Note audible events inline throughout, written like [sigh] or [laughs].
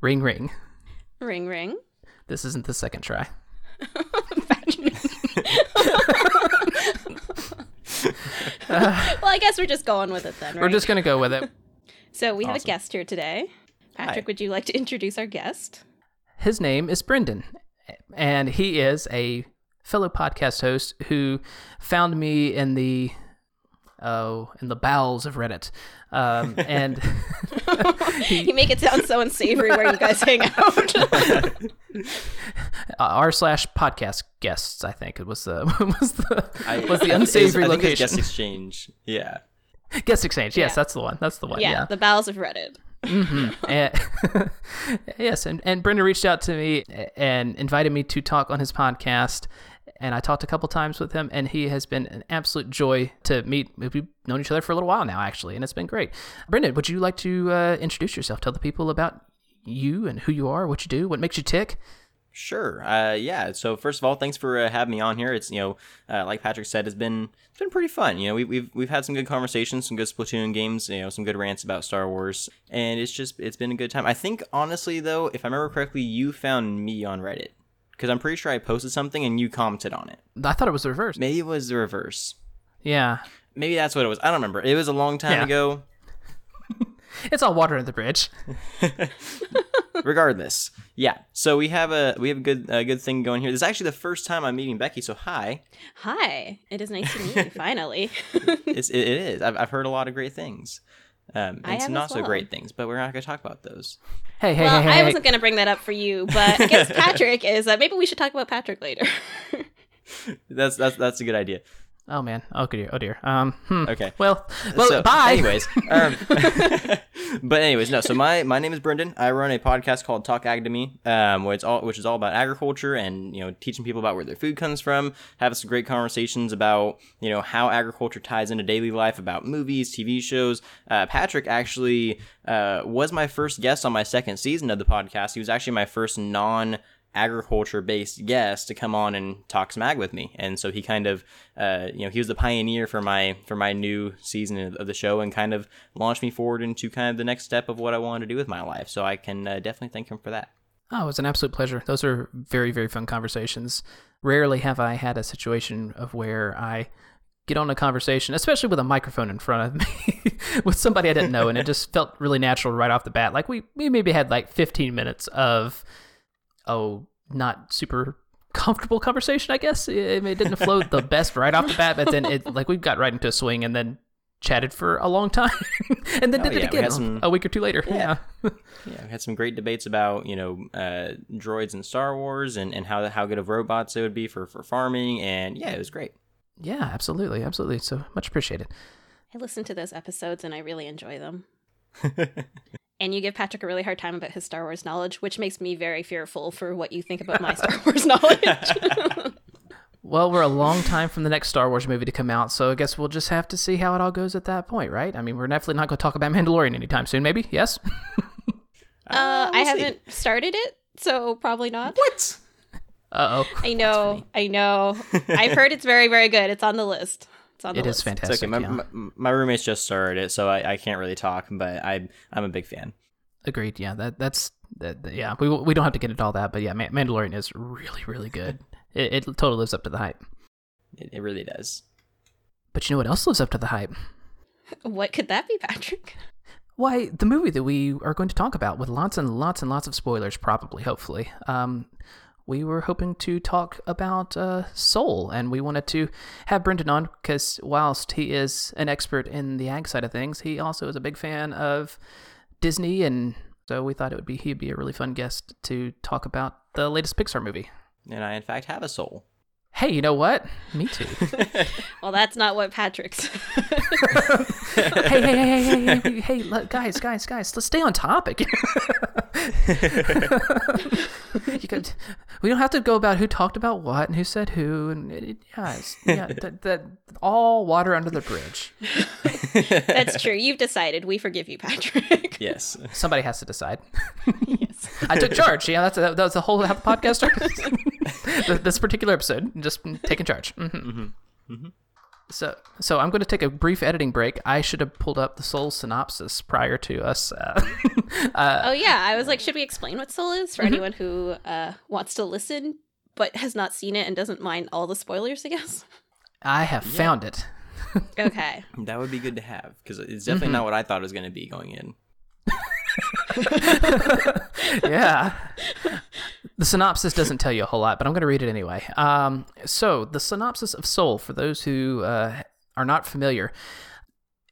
Ring ring. Ring ring. This isn't the second try. well, I guess we're just going with it then, right? We're just gonna go with it. So we have a guest here today. Patrick, would you like to introduce our guest? His name is Brendan, and he is a fellow podcast host who found me in the oh in the bowels of Reddit, um, and [laughs] You make it sound so unsavory where you guys hang out. [laughs] r slash podcast guests. I think it was the [laughs] was the I- was the I think it's- unsavory I think location. guest exchange. Yeah. Guest exchange. Yes, Yeah. that's the one. That's the one. yeah, yeah. the bowels of Reddit. and, yes, and, and Brendan reached out to me and invited me to talk on his podcast. And I talked a couple times with him, and he has been an absolute joy to meet. We've known each other for a little while now, actually, and it's been great. Brendan, would you like to uh, introduce yourself? Tell the people about you and who you are, what you do, what makes you tick. Sure. Uh, yeah. So first of all, thanks for uh, having me on here. It's you know, uh, like Patrick said, it's been it's been pretty fun. You know, we, we've we've had some good conversations, some good Splatoon games, you know, some good rants about Star Wars, and it's just it's been a good time. I think honestly though, if I remember correctly, you found me on Reddit because I'm pretty sure I posted something and you commented on it. I thought it was the reverse. Maybe it was the reverse. Yeah, Maybe that's what it was. I don't remember. It was a long time Yeah. ago. [laughs] it's all water under the bridge. [laughs] Regardless, yeah. So we have a we have a good a good thing going here. This is actually the first time I'm meeting Becky. So hi. Hi, it is nice to meet you [laughs] finally. it's, it, it is. I've, I've heard a lot of great things. Um, and some not as so great things, but we're not going to talk about those. Hey, hey, well, hey, I hey, wasn't going to bring that up for you, but I guess [laughs] Patrick is. Uh, maybe we should talk about Patrick later. [laughs] That's that's that's a good idea. Oh man. Oh dear. Oh dear. Um. Hmm. Okay. Well. Well. so, bye. Anyways, [laughs] um, [laughs] but anyways, no. So my my name is Brendan. I run a podcast called Talk Ag to Me, um, which all which is all about agriculture and you know teaching people about where their food comes from, having some great conversations about you know how agriculture ties into daily life, about movies, TV shows. Uh, Patrick actually uh, was my first guest on my second season of the podcast. He was actually my first non agriculture based guest to come on and talk some ag with me and so he kind of uh, you know he was the pioneer for my for my new season of- of the show and kind of launched me forward into kind of the next step of what i wanted to do with my life so i can uh, definitely thank him for that Oh, it was an absolute pleasure. Those are very, very fun conversations. Rarely have I had a situation of where I get on a conversation, especially with a microphone in front of me, [laughs] with somebody I didn't know, and it just felt really natural right off the bat. Like we, we maybe had like 15 minutes of, oh, not super comfortable conversation. I guess it, it didn't flow the best right off the bat, but then it like we got right into a swing and then chatted for a long time, [laughs] and then Oh, did yeah, it again had some- a week or two later. Yeah. yeah. [laughs] yeah we had some great debates about you know uh, droids and star wars and, and how how good of robots it would be for, for farming and yeah it was great Yeah, absolutely, absolutely. So much appreciated. I listen to those episodes and I really enjoy them. [laughs] and you give Patrick a really hard time about his Star Wars knowledge, which makes me very fearful for what you think about my Star [laughs] Wars knowledge. Well, we're a long time from the next Star Wars movie to come out, so I guess we'll just have to see how it all goes at that point, right? I mean, we're definitely not going to talk about Mandalorian anytime soon, maybe? Yes? [laughs] uh, I we'll see. haven't started it, so probably not. what Uh oh. I know, I know. I've heard it's very, very good. It's on the list. It's on the It list. is fantastic. it's okay my, yeah. my, my roommates just started it so I, I can't really talk but I, i'm a big fan Agreed. Yeah, that that's that, that- yeah. We we don't have to get into all that, but yeah, Ma- Mandalorian is really really good. [laughs] It, it totally lives up to the hype. it, it really does But you know what else lives up to the hype? [laughs] What could that be, Patrick? Why, the movie that we are going to talk about with lots and lots and lots of spoilers, probably, hopefully. Um, we were hoping to talk about uh, Soul, and we wanted to have Brendan on because whilst he is an expert in the ag side of things, he also is a big fan of Disney, and so we thought it would be he'd be a really fun guest to talk about the latest Pixar movie. and i in fact have a soul Hey, you know what? Me too. [laughs] Well, that's not what Patrick's. [laughs] hey, hey, hey, hey, hey, hey, hey, look, guys, guys, guys, let's stay on topic. [laughs] you could, we don't have to go about who talked about what and who said who, and it, yeah, it's, yeah, that, that all water under the bridge. that's true. You've decided. We forgive you, Patrick. yes Somebody has to decide. yes. I took charge. Yeah, that's that was the whole how the podcast started. This particular episode, just taking charge. hmm So, so I'm going to take a brief editing break. I should have pulled up the Soul synopsis prior to us. Uh, [laughs] uh, Oh yeah, I was like, should we explain what Soul is for Mhm. anyone who uh, wants to listen but has not seen it and doesn't mind all the spoilers? I guess. I have found it. [laughs] [laughs] Okay. That would be good to have because it's definitely not what I thought it was going to be going in. yeah. The synopsis doesn't tell you a whole lot, but I'm going to read it anyway. Um, so, the synopsis of Soul, for those who uh, are not familiar,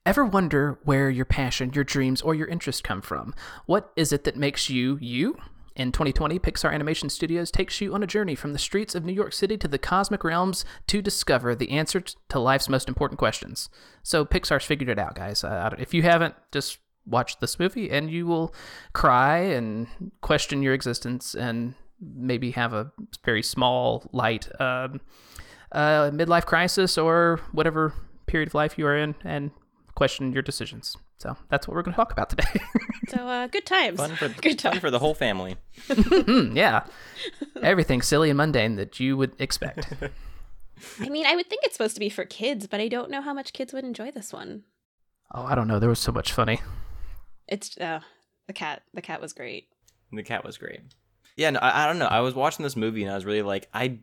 ever wonder where your passion, your dreams, or your interest come from? What is it that makes you you? In 2020, Pixar Animation Studios takes you on a journey from the streets of New York City to the cosmic realms to discover the answer to life's most important questions. So Pixar's figured it out, guys. Uh, if you haven't, just watch this movie and you will cry and question your existence and maybe have a very small, light um, uh, midlife crisis or whatever period of life you are in and question your decisions. So that's what we're going to talk about today. [laughs] So uh, good times. Fun for [laughs] good fun times. for the whole family. Hmm, yeah. Everything silly and mundane that you would expect. [laughs] I mean, I would think it's supposed to be for kids, but I don't know how much kids would enjoy this one. Oh, I don't know. There was so much funny. It's uh, the cat. The cat was great. The cat was great. Yeah, no, I, I don't know. I was watching this movie and I was really like, I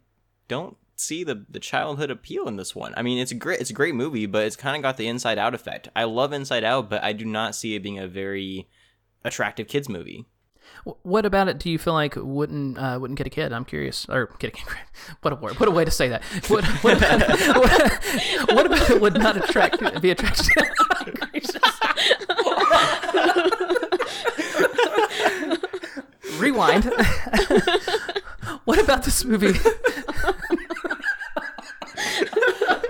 don't see the the childhood appeal in this one. I mean, it's a great it's a great movie, but it's kind of got the Inside Out effect. I love Inside Out, but I do not see it being a very attractive kids movie. What about it? Do you feel like wouldn't uh, wouldn't get a kid? I'm curious. Or get a kid. [laughs] What a word. What a way to say that. What, what, about, [laughs] what, what about it would not attract be attracted? [laughs] [laughs] Rewind. [laughs] what about this movie?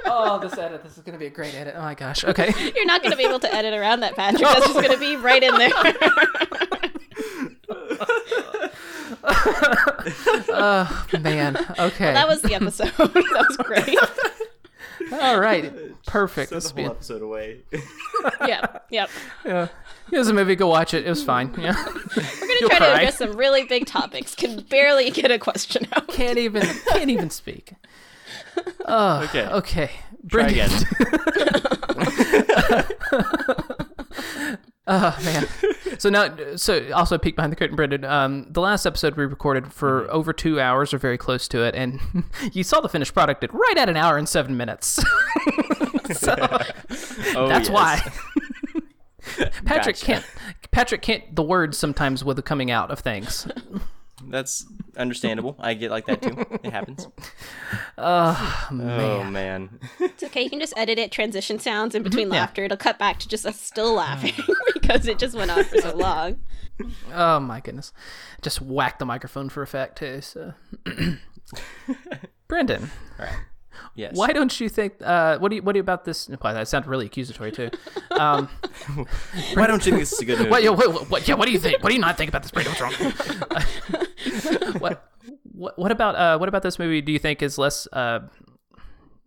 oh, this edit. This is going to be a great edit. Oh my gosh. Okay. You're not going to be able to edit around that, Patrick. That's just going to be right in there. [laughs] Oh man. Okay. that was the episode. that was great. all right. Perfect. Throw This the whole episode away. Yep. Yep. yeah. Here's a movie. Go watch it. It was fine. [laughs] Yeah. We're going to You'll try to address some really big topics. Can barely get a question out. can't even can't even speak. [laughs] Oh, Okay. okay. Try again. [laughs] Oh man. So now, so also peek behind the curtain, Brendan. Um, the last episode we recorded for Mm-hmm. over two hours or very close to it, and you saw the finished product at right at an hour and seven minutes. so Oh, that's yes. why. [laughs] Patrick Gotcha. can't. Patrick can't. The words sometimes with the coming out of things. [laughs] That's understandable. I get like that too. It happens. [laughs] Oh Oh man. man. It's okay. You can just edit it, transition sounds in mm-hmm. between Yeah. laughter. It'll cut back to just us still [sighs] laughing because it just went on for so long. Oh my goodness. Just whack the microphone for effect too. So, Brendan, All right. Yes. why don't you think? Uh, what do you? What do you about this? Well, that sounded really accusatory too. Um, [laughs] Why don't you think this is a good [laughs] movie? what, yeah, what, what, yeah, what do you think? What do you not think about this, Brendan? What's wrong? [laughs] what, what? What about? Uh, what about this movie? Do you think is less, uh,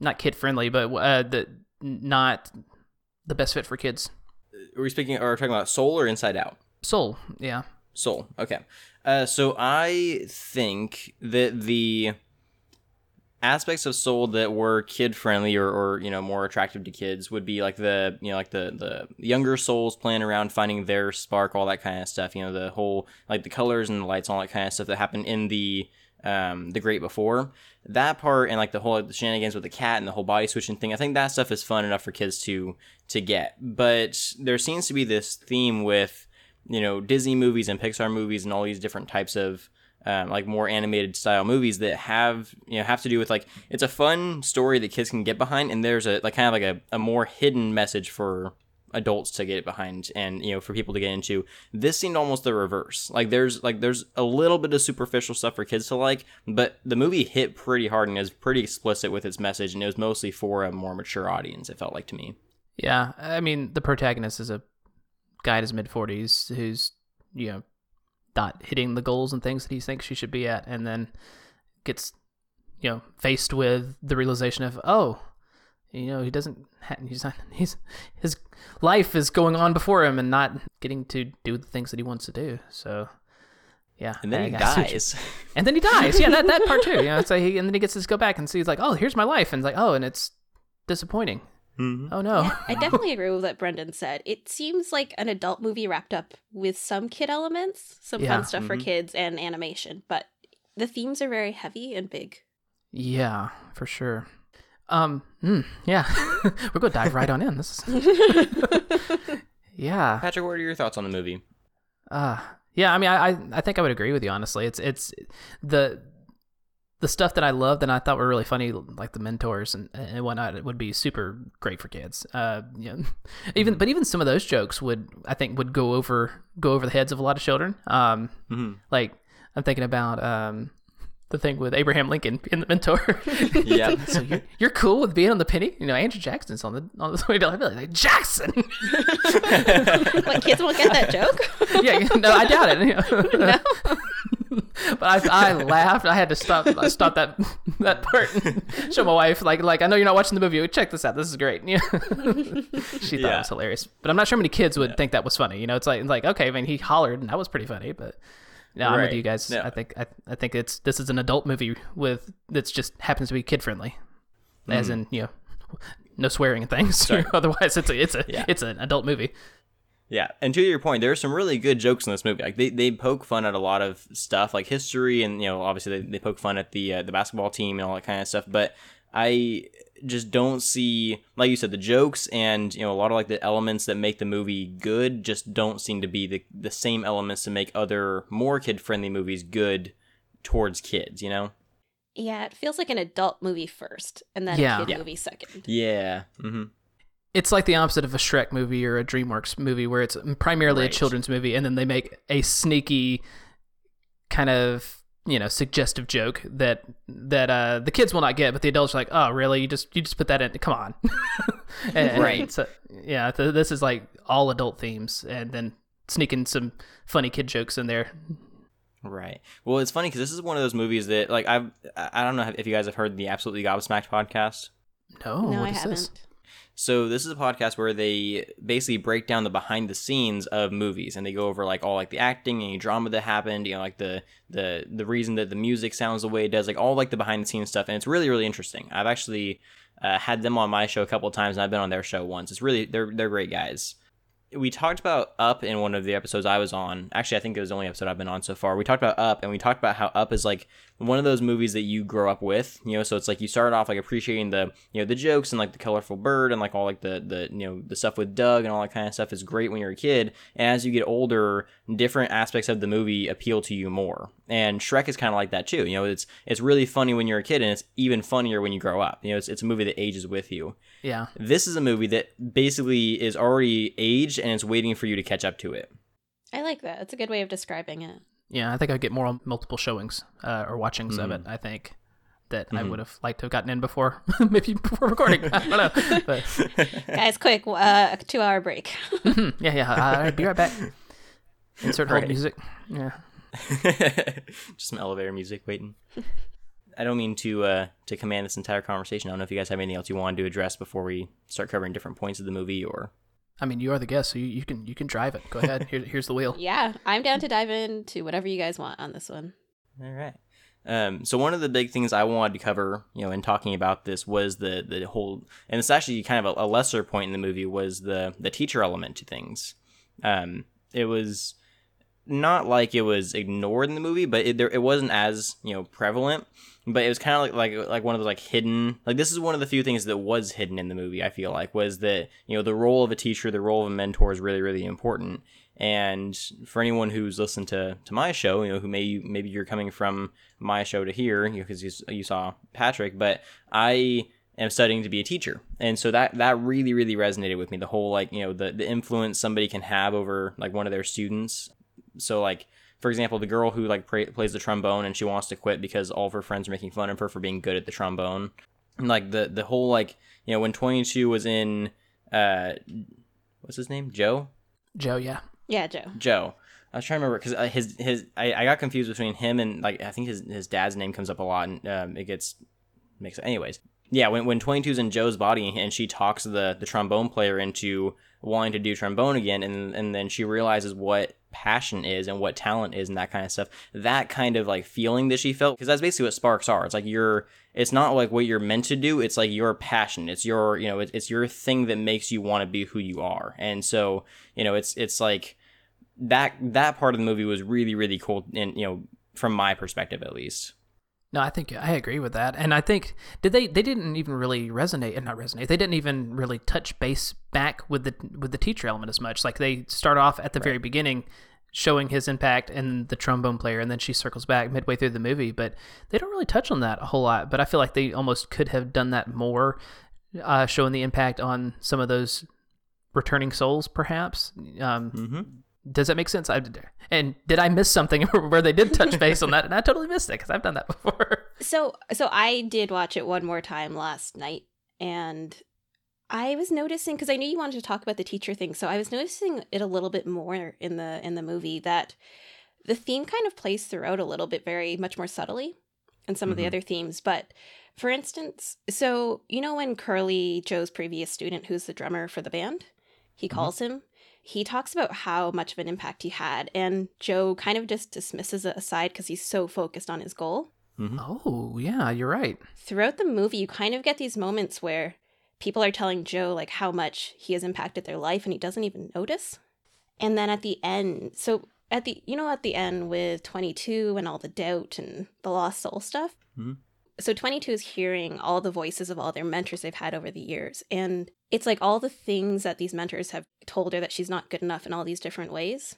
not kid friendly, but uh, the not the best fit for kids? Are we speaking or talking about Soul or Inside Out? Soul, yeah. Soul. Okay. Uh, so I think that the aspects of Soul that were kid friendly or, or you know more attractive to kids would be like the you know like the the younger souls playing around finding their spark all that kind of stuff you know the whole like the colors and the lights all that kind of stuff that happened in the um the great before. That part and like the whole like, the shenanigans with the cat and the whole body switching thing i think that stuff is fun enough for kids to to get. But there seems to be this theme with you know Disney movies and Pixar movies and all these different types of um, like more animated style movies that have you know have to do with like it's a fun story that kids can get behind and there's a like kind of like a, a more hidden message for adults to get behind and you know for people to get into. This seemed almost the reverse. Like there's like there's a little bit of superficial stuff for kids to like but the movie hit pretty hard and is pretty explicit with its message and it was mostly for a more mature audience it felt like to me. Yeah, I mean, the protagonist is a guy in his mid 40s who's, you know, not hitting the goals and things that he thinks he should be at, and then gets, you know, faced with the realization of, oh, you know, he doesn't, ha- he's not, [laughs] he's, his life is going on before him and not getting to do the things that he wants to do. So, yeah. and then I- he you- dies And then he dies. Yeah, that, that part too. You know, it's like he, and then he gets to go back and see, he's like, oh, here's my life. And it's like, oh, and it's disappointing. Mhm. Oh no. I [laughs] definitely agree with what Brendan said. It seems like an adult movie wrapped up with some kid elements, some Yeah. fun stuff for Mhm. kids and animation, but the themes are very heavy and big. Yeah, for sure. Um, mm, yeah, [laughs] we're gonna dive right on in. This is, [laughs] yeah, Patrick, what are your thoughts on the movie? uh, yeah. I mean, I, I, I think I would agree with you. Honestly, it's, it's the, the stuff that I loved and I thought were really funny, like the mentors and and whatnot. It would be super great for kids. Uh, yeah, [laughs] even but even some of those jokes would, I think, would go over go over the heads of a lot of children. Um, hmm like I'm thinking about um. The thing with Abraham Lincoln in the mentor. [laughs] Yeah. [laughs] so you're, you're cool with being on the penny? You know, Andrew Jackson's on the on the way to liability. Like Jackson. What kids won't get that joke? yeah, no, I doubt it. no. [laughs] but I, I laughed. I had to stop I stop that [laughs] that part and [laughs] show my wife like like I know you're not watching the movie. Check this out. This is great. Yeah. she thought it was hilarious. But I'm not sure many kids would think that was funny. You know, it's like it's like okay, I mean he hollered and that was pretty funny, but no, I'm with you guys. No. I think I, I think it's this is an adult movie with that's just happens to be kid friendly, as mm. in you know, no swearing and things. Otherwise, it's a it's a Yeah. it's an adult movie. Yeah, and to your point, there are some really good jokes in this movie. Like they, they poke fun at a lot of stuff, like history, and you know, obviously they, they poke fun at the uh, the basketball team and all that kind of stuff. But I just don't see, like you said, the jokes and you know a lot of like the elements that make the movie good just don't seem to be the the same elements to make other more kid friendly movies good towards kids. You know? Yeah, it feels like an adult movie first, and then Yeah. a kid Yeah. movie second. Yeah. hmm It's like the opposite of a Shrek movie or a DreamWorks movie, where it's primarily Right. a children's movie, and then they make a sneaky, kind of you know suggestive joke that that uh, the kids will not get, but the adults are like, "Oh, really? You just you just put that in? Come on!" [laughs] And- and Right. So, yeah, th- this is like all adult themes, and then sneaking some funny kid jokes in there. Right. Well, it's funny because this is one of those movies that, like, I've I I don't know if you guys have heard the Absolutely Gobsmacked podcast. No, no, what I is haven't. this? So this is a podcast where they basically break down the behind the scenes of movies, and they go over like all like the acting, any drama that happened, you know, like the the the reason that the music sounds the way it does, like all like the behind the scenes stuff, and it's really really interesting. I've actually uh, had them on my show a couple times, and I've been on their show once. It's really they're they're great guys. We talked about Up in one of the episodes I was on. Actually, I think it was the only episode I've been on so far. We talked about Up, and we talked about how Up is like one of those movies that you grow up with. You know, so it's like you start off like appreciating the you know the jokes and like the colorful bird and like all like the the you know the stuff with Doug and all that kind of stuff is great when you're a kid. And as you get older, different aspects of the movie appeal to you more. And Shrek is kind of like that too. You know, it's it's really funny when you're a kid, and it's even funnier when you grow up. You know, it's it's a movie that ages with you. Yeah, This is a movie that basically is already aged and it's waiting for you to catch up to it. I like that. It's a good way of describing it. Yeah. I think I'd get more on multiple showings uh, or watchings of it. Mm-hmm. I think that I would have liked to have gotten in before, [laughs] maybe before recording. I don't know, [laughs] but Guys, quick, uh, a two-hour break. [laughs] Hmm, yeah, yeah. All right, be right back. Insert hold Right. music. Yeah. Just some elevator music waiting. I don't mean to uh, to command this entire conversation. I don't know if you guys have anything else you wanted to address before we start covering different points of the movie or I mean, you are the guest, so you, you can you can drive it. Go ahead. [laughs] Here, here's the wheel. yeah, I'm down to dive into whatever you guys want on this one. All right. Um, so one of the big things I wanted to cover, you know, in talking about this was the the whole, and it's actually kind of a, a lesser point in the movie was the the teacher element to things. Um, it was not like it was ignored in the movie, but it there, it wasn't as you know prevalent. But it was kind of like like like one of those like hidden like this is one of the few things that was hidden in the movie. I feel like was that you know the role of a teacher, the role of a mentor is really really important. And for anyone who's listened to, to my show, you know, who may maybe you're coming from my show to here, you know, because you, you saw Patrick, but I am studying to be a teacher, and so that that really really resonated with me. The whole like you know the the influence somebody can have over like one of their students. So like for example, the girl who like pra- plays the trombone and she wants to quit because all of her friends are making fun of her for being good at the trombone. And, like the the whole like you know when 22 was in uh what's his name Joe Joe, yeah. Yeah, Joe. Joe. I was trying to remember because uh, his his I, I got confused between him and like I think his his dad's name comes up a lot and um, it gets mixed. Anyways, yeah, when when 22's in Joe's body and she talks the the trombone player into wanting to do trombone again, and and then she realizes what passion is and what talent is and that kind of stuff. That kind of like feeling that she felt, because that's basically what sparks are. It's like you're, it's not like what you're meant to do. It's like your passion. It's your, you know, it's, it's your thing that makes you want to be who you are. And so, you know, it's it's like that that part of the movie was really really cool, and you know, from my perspective at least. No, I think I agree with that, and I think did they they didn't even really resonate and not resonate. They didn't even really touch base back with the with the teacher element as much. Like they start off at the right. very beginning, showing his impact and the trombone player, and then she circles back midway through the movie. But they don't really touch on that a whole lot. But I feel like they almost could have done that more, uh, showing the impact on some of those returning souls, perhaps. Um, mm-hmm. Does that make sense? I and did I miss something [laughs] where they did touch base on that? And I totally missed it because I've done that [laughs] before. So, so I did watch it one more time last night, and I was noticing because I knew you wanted to talk about the teacher thing, so I was noticing it a little bit more in the in the movie that the theme kind of plays throughout a little bit, very much more subtly, and some mm-hmm. of the mm-hmm. other themes. But for instance, so you know when Curly, Joe's previous student, who's the drummer for the band, he mm-hmm. calls mm-hmm. him he talks about how much of an impact he had, and Joe kind of just dismisses it aside because he's so focused on his goal. Mm-hmm. Oh, yeah, you're right. Throughout the movie, you kind of get these moments where people are telling Joe like how much he has impacted their life and he doesn't even notice. And then at the end, so at the you know at the end with 22 and all the doubt and the lost soul stuff. Mm-hmm. So 22 is hearing all the voices of all their mentors they've had over the years. And it's like all the things that these mentors have told her that she's not good enough in all these different ways.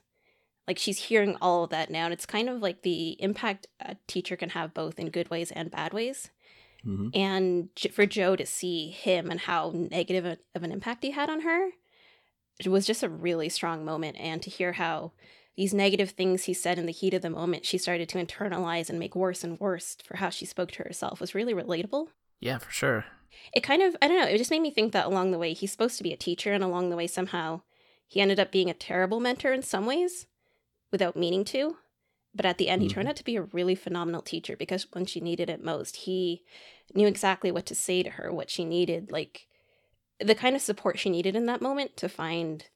Like she's hearing all of that now. And it's kind of like the impact a teacher can have both in good ways and bad ways mm-hmm. and for joe to see him and how negative of an impact he had on her it was just a really strong moment and to hear how these negative things he said in the heat of the moment she started to internalize and make worse and worse for how she spoke to herself was really relatable. Yeah, for sure. It kind of, I don't know, it just made me think that along the way, he's supposed to be a teacher, and along the way, somehow, he ended up being a terrible mentor in some ways without meaning to. But at the end, mm-hmm. he turned mm-hmm. out to be a really phenomenal teacher because when she needed it most, he knew exactly what to say to her, what she needed, like the kind of support she needed in that moment to find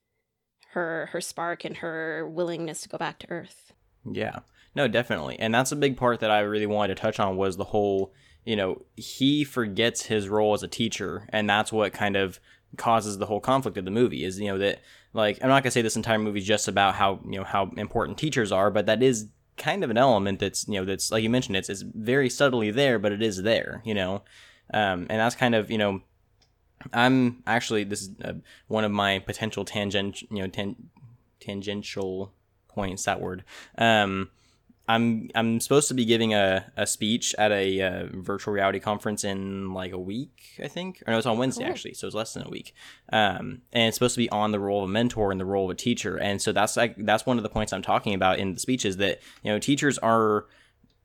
her her spark and her willingness to go back to earth. Yeah. No definitely. And that's a big part that i really wanted to touch on was the whole you know he forgets his role as a teacher and that's what kind of causes the whole conflict of the movie is you know that like i'm not going to say this entire movie is just about how you know how important teachers are but that is kind of an element that's you know that's like you mentioned it's, it's very subtly there but it is there you know um, and that's kind of you know I'm actually this is uh, one of my potential tangent, you know, tan- tangential points. That word. Um, I'm I'm supposed to be giving a, a speech at a uh, virtual reality conference in like a week, I think. Or no, it's on Wednesday cool. actually, so it's less than a week. Um, and it's supposed to be on the role of a mentor and the role of a teacher. And so that's like that's one of the points I'm talking about in the speech is that you know teachers are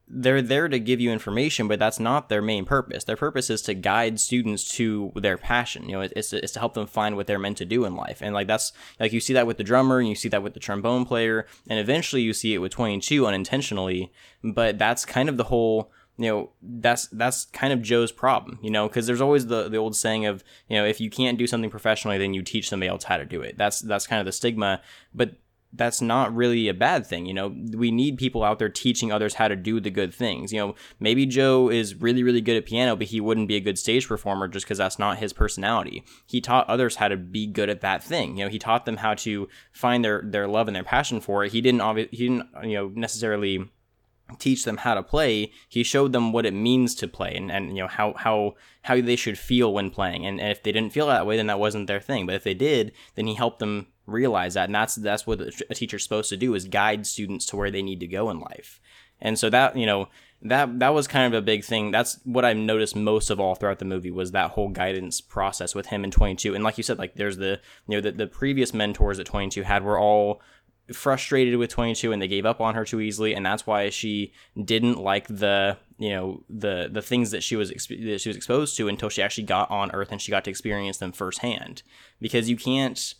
they're there to give you information, but that's not their main purpose. Their purpose is to guide students to their passion. You know, it's, it's to help them find what they're meant to do in life. And like that's like you see that with the drummer, and you see that with the trombone player, and eventually you see it with 22 unintentionally. But that's kind of the whole you know that's that's kind of Joe's problem, you know, because there's always the the old saying of you know if you can't do something professionally, then you teach somebody else how to do it. That's that's kind of the stigma, but that's not really a bad thing. You know, we need people out there teaching others how to do the good things. You know, maybe Joe is really, really good at piano, but he wouldn't be a good stage performer just because that's not his personality. He taught others how to be good at that thing. You know, he taught them how to find their their love and their passion for it. He didn't obvi- he didn't you know necessarily teach them how to play he showed them what it means to play and, and you know how how how they should feel when playing and, and if they didn't feel that way then that wasn't their thing but if they did then he helped them realize that and that's that's what a teacher's supposed to do is guide students to where they need to go in life. And so that you know that that was kind of a big thing. That's what i noticed most of all throughout the movie was that whole guidance process with him in 22 and like you said like there's the you know the, the previous mentors that 22 had were all frustrated with 22 and they gave up on her too easily. And that's why she didn't like the you know the the things that she was that she was exposed to until she actually got on earth and she got to experience them firsthand. Because you can't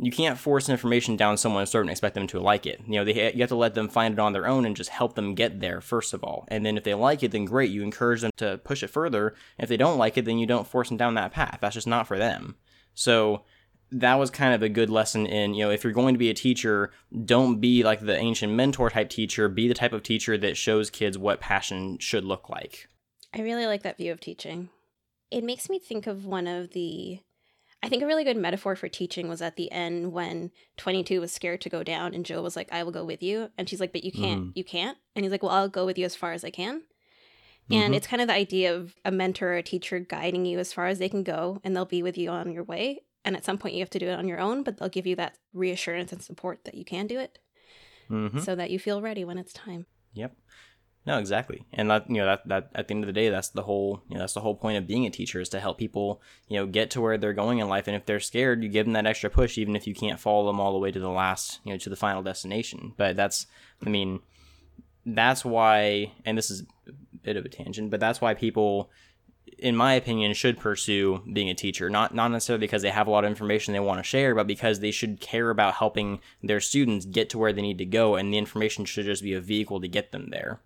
you can't force information down someone's throat and expect them to like it. You know, they, you have to let them find it on their own and just help them get there first of all. And then if they like it, then great, you encourage them to push it further. If they don't like it, then you don't force them down that path. That's just not for them. So that was kind of a good lesson in, you know, if you're going to be a teacher, don't be like the ancient mentor type teacher, be the type of teacher that shows kids what passion should look like. I really like that view of teaching. It makes me think of one of the I think a really good metaphor for teaching was at the end when 22 was scared to go down and Joe was like, I will go with you. And she's like, but you can't, mm. you can't. And he's like, well, I'll go with you as far as I can. Mm-hmm. And it's kind of the idea of a mentor or a teacher guiding you as far as they can go and they'll be with you on your way. And at some point, you have to do it on your own, but they'll give you that reassurance and support that you can do it mm-hmm. so that you feel ready when it's time. Yep. No, exactly. And that you know that that at the end of the day, that's the whole you know that's the whole point of being a teacher is to help people you know get to where they're going in life. And if they're scared, you give them that extra push, even if you can't follow them all the way to the last you know to the final destination. But that's I mean that's why, and this is a bit of a tangent, but that's why people in my opinion, should pursue being a teacher. Not not necessarily because they have a lot of information they want to share, but because they should care about helping their students get to where they need to go, and the information should just be a vehicle to get them there.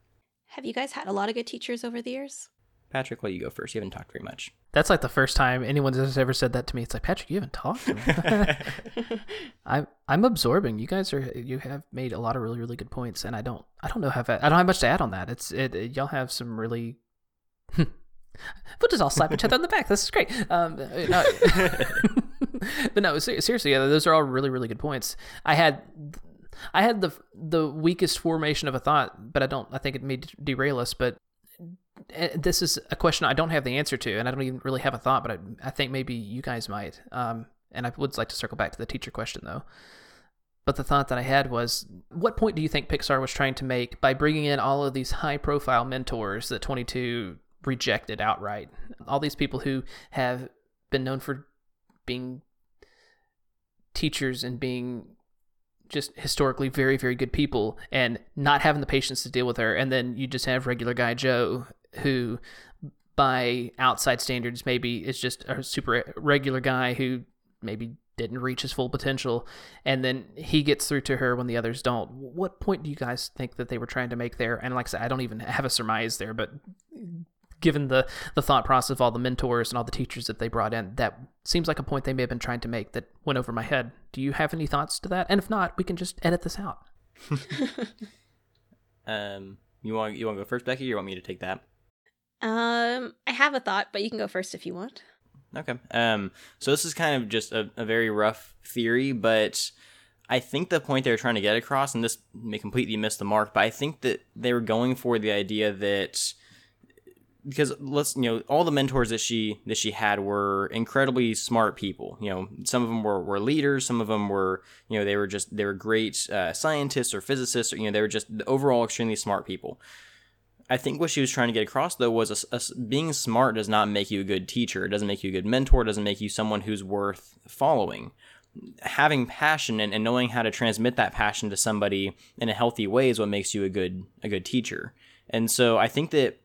Have you guys had a lot of good teachers over the years? Patrick, let you go first. You haven't talked very much. That's like the first time anyone has ever said that to me. It's like Patrick, you haven't talked. [laughs] I'm I'm absorbing. You guys are you have made a lot of really really good points, and I don't I don't know have I don't have much to add on that. It's it, it y'all have some really. [laughs] we'll just all slap each other on the back. This is great. Um, no, [laughs] but no, seriously, yeah, those are all really really good points. I had I had the the weakest formation of a thought, but I don't. I think it may derail us. But eh, this is a question I don't have the answer to, and I don't even really have a thought. But I, I think maybe you guys might. Um, and I would like to circle back to the teacher question though. But the thought that I had was, what point do you think Pixar was trying to make by bringing in all of these high-profile mentors that 22 rejected outright? All these people who have been known for being teachers and being just historically very very good people and not having the patience to deal with her. And then you just have regular guy joe who by outside standards maybe is just a super regular guy who maybe didn't reach his full potential. And then he gets through to her when the others don't. What point do you guys think that they were trying to make there? And like i said i don't even have a surmise there but given the the thought process of all the mentors and all the teachers that they brought in, that seems like a point they may have been trying to make that went over my head. Do you have any thoughts to that? And if not, we can just edit this out. [laughs] um, you want you want to go first, Becky, or you want me to take that? Um, I have a thought, but you can go first if you want. Okay. Um, so this is kind of just a, a very rough theory, but I think the point they were trying to get across, and this may completely miss the mark, but I think that they were going for the idea that because let's you know all the mentors that she that she had were incredibly smart people. You know some of them were, were leaders some of them were you know they were just they were great uh, scientists or physicists or you know they were just overall extremely smart people. I think what she was trying to get across though was a, a, being smart does not make you a good teacher. It doesn't make you a good mentor. It doesn't make you someone who's worth following. Having passion and, and knowing how to transmit that passion to somebody in a healthy way is what makes you a good a good teacher. And so i think that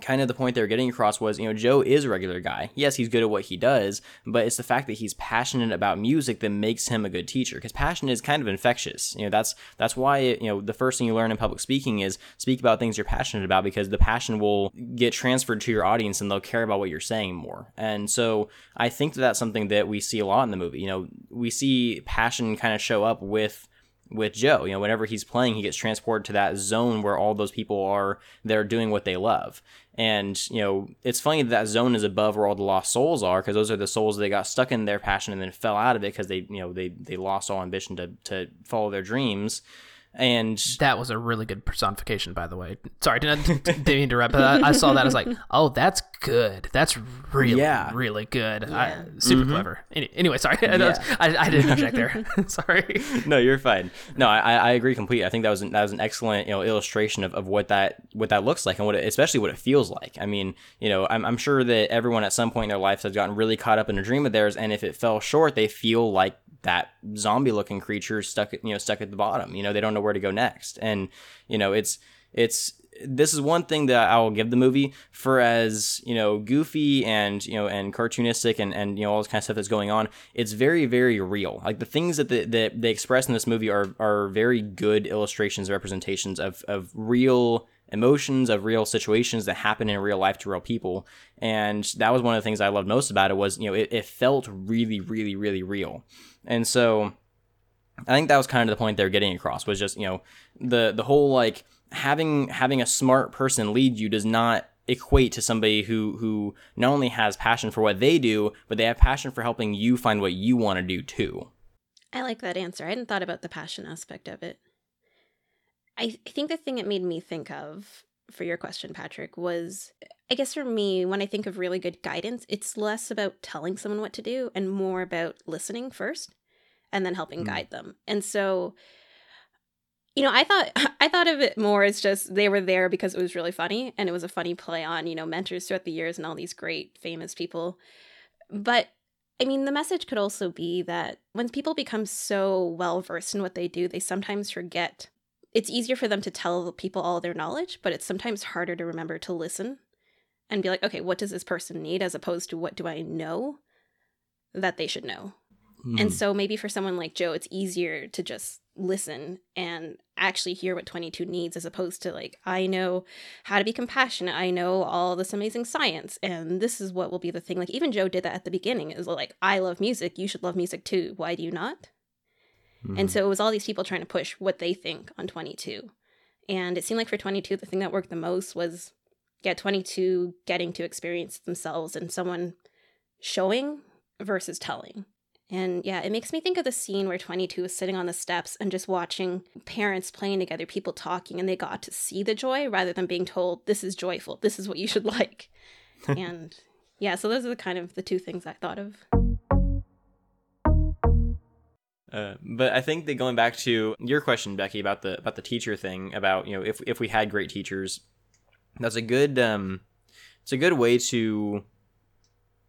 kind of the point they were getting across was, you know, Joe is a regular guy. Yes, he's good at what he does, but it's the fact that he's passionate about music that makes him a good teacher. Because passion is kind of infectious. You know, that's that's why you know the first thing you learn in public speaking is speak about things you're passionate about because the passion will get transferred to your audience and they'll care about what you're saying more. And so I think that that's something that we see a lot in the movie. You know, we see passion kind of show up with with Joe. You know, whenever he's playing, he gets transported to that zone where all those people are that are doing what they love. And you know, it's funny that, that zone is above where all the lost souls are, because those are the souls that got stuck in their passion and then fell out of it because they, you know, they they lost all ambition to to follow their dreams. And that was a really good personification, by the way. Sorry, didn't, [laughs] didn't interrupt. But I, I, saw that. I was like, oh, that's good. That's really, yeah. really good. Yeah. I, super mm-hmm. clever. Any, anyway, sorry. [laughs] Yeah. I, I, didn't object there. [laughs] sorry. [laughs] No, you're fine. No, I, I agree completely. I think that was an, that was an excellent you know illustration of, of what that what that looks like and what it, especially what it feels like. I mean, you know, I'm, I'm sure that everyone at some point in their life has gotten really caught up in a dream of theirs, and if it fell short, they feel like that zombie looking creature stuck at you know stuck at the bottom you know they don't know where to go next and you know it's it's this is one thing that I will give the movie for as you know goofy and you know and cartoonistic and and you know all this kind of stuff that's going on. It's very very real. Like the things that the, that they express in this movie are are very good illustrations, representations of of real emotions of real situations that happen in real life to real people and that was one of the things i loved most about it was you know it, it felt really really really real and so i think that was kind of the point they're getting across was just you know the the whole like having having a smart person lead you does not equate to somebody who who not only has passion for what they do, but they have passion for helping you find what you want to do too. I like that answer. I hadn't thought about the passion aspect of it. I, I think the thing it made me think of for your question, Patrick, was I guess for me, when I think of really good guidance, it's less about telling someone what to do and more about listening first and then helping mm. guide them. And so you know, I thought [laughs] I thought of it more as just they were there because it was really funny and it was a funny play on, you know, mentors throughout the years and all these great famous people. But I mean, the message could also be that when people become so well versed in what they do, they sometimes forget. It's easier for them to tell people all their knowledge, but it's sometimes harder to remember to listen and be like, okay, what does this person need as opposed to what do I know that they should know? Mm. And hmm. so maybe for someone like Joe, it's easier to just listen and actually hear what 22 needs as opposed to like i know how to be compassionate. I know all this amazing science and this is what will be the thing. Like even joe did that at the beginning. Is like i love music. You should love music too. Why do you not? Mm-hmm. and so it was all these people trying to push what they think on 22 and it seemed like for 22 the thing that worked the most was get 22 getting to experience themselves and someone showing versus telling and yeah, it makes me think of the scene where 22 is sitting on the steps and just watching parents playing together, people talking, and they got to see the joy rather than being told, this is joyful, this is what you should [laughs] like. [laughs] and yeah, so those are the kind of the two things I thought of. Uh, but I think that going back to your question, Becky, about the about the teacher thing, about you know if if we had great teachers, that's a good um, it's a good way to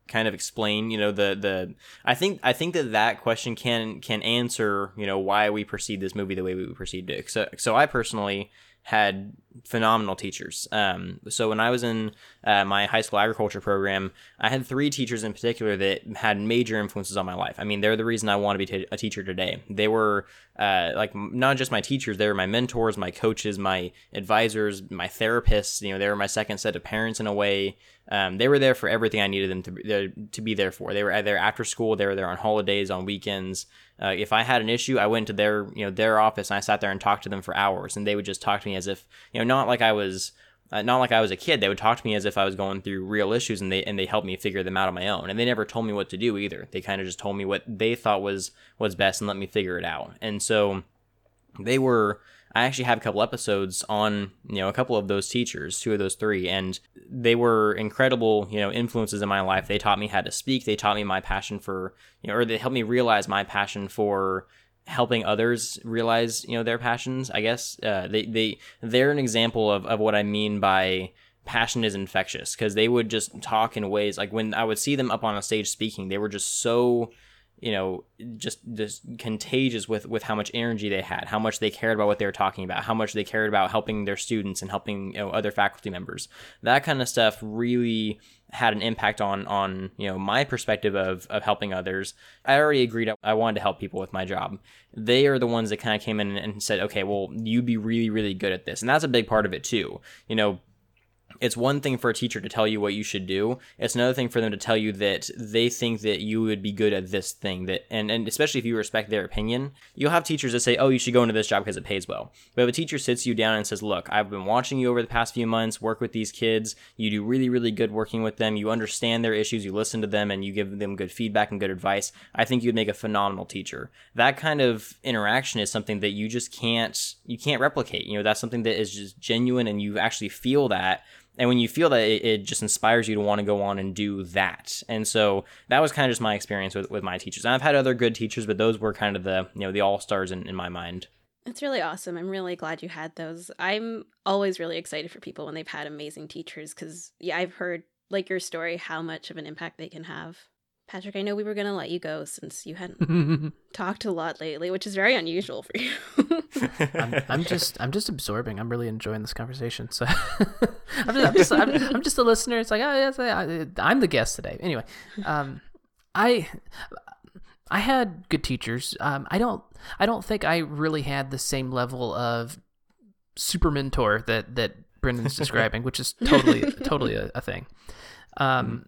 kind of explain you know the the i think i think that that question can can answer you know why we perceive this movie the way we perceived it. So so i personally had phenomenal teachers. Um, so when I was in uh, my high school agriculture program, I had three teachers in particular that had major influences on my life. I mean, they're the reason I want to be t- a teacher today. They were uh, like not just my teachers; they were my mentors, my coaches, my advisors, my therapists. You know, they were my second set of parents in a way. Um, they were there for everything I needed them to be, to be there for. They were there after school. They were there on holidays, on weekends. Uh, if I had an issue, I went to their you know their office and I sat there and talked to them for hours, and they would just talk to me as if you know not like I was uh, not like I was a kid. They would talk to me as if I was going through real issues, and they and they helped me figure them out on my own. And they never told me what to do either. They kind of just told me what they thought was was best and let me figure it out. And so they were I actually have a couple episodes on, you know, a couple of those teachers, two of those three, and they were incredible, you know, influences in my life. They taught me how to speak. They taught me my passion for, you know, or they helped me realize my passion for helping others realize, you know, their passions. I guess uh, they they they're an example of of what I mean by passion is infectious because they would just talk in ways like when I would see them up on a stage speaking, they were just so you know just just contagious with with how much energy they had how much they cared about what they were talking about how much they cared about helping their students and helping you know other faculty members. That kind of stuff really had an impact on on you know my perspective of of helping others. I already agreed i wanted to help people with my job. They are the ones that kind of came in and said okay well you'd be really really good at this. And that's a big part of it too. You know it's one thing for a teacher to tell you what you should do. It's another thing for them to tell you that they think that you would be good at this thing that and, and especially if you respect their opinion you'll have teachers that say oh you should go into this job because it pays well. But if a teacher sits you down and says look i've been watching you over the past few months work with these kids. You do really really good working with them. You understand their issues. You listen to them and you give them good feedback and good advice. I think you'd make a phenomenal teacher. That kind of interaction is something that you just can't you can't replicate. You know that's something that is just genuine and you actually feel that and when you feel that it, it, just inspires you to want to go on and do that. And so that was kind of just my experience with, with my teachers. And i've had other good teachers but those were kind of the you know the all-stars in, in my mind. It's really awesome. I'm really glad you had those. I'm always really excited for people when they've had amazing teachers because yeah i've heard like your story how much of an impact they can have Patrick, I know we were going to let you go since you hadn't [laughs] talked a lot lately, which is very unusual for you. [laughs] I'm, I'm just I'm just absorbing. I'm really enjoying this conversation. So [laughs] I'm just I'm just, I'm, I'm just a listener. It's like oh yes, I, I'm the guest today. Anyway, um, I I had good teachers. Um, I don't I don't think I really had the same level of super mentor that that Brendan's describing, which is totally totally a, a thing. Um,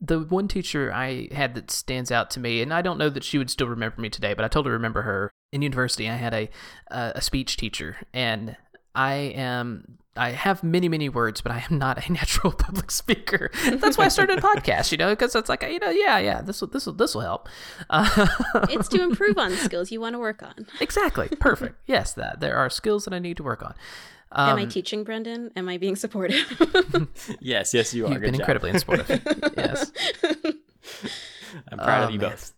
the one teacher I had that stands out to me, and I don't know that she would still remember me today, but I totally remember her in university. I had a uh, a speech teacher, and I am I have many many words, but I am not a [laughs] natural public speaker. That's why I started a podcast, you know, because it's like you know, yeah, yeah, this will this will this will help. Uh, it's to [laughs] improve on skills you want to work on. exactly, perfect. [laughs] Yes, that there are skills that I need to work on. Am I Um, teaching, Brendan? Am I being supportive? yes, yes, you are. You've Good been job. incredibly supportive. yes. I'm proud Oh, of you man. both.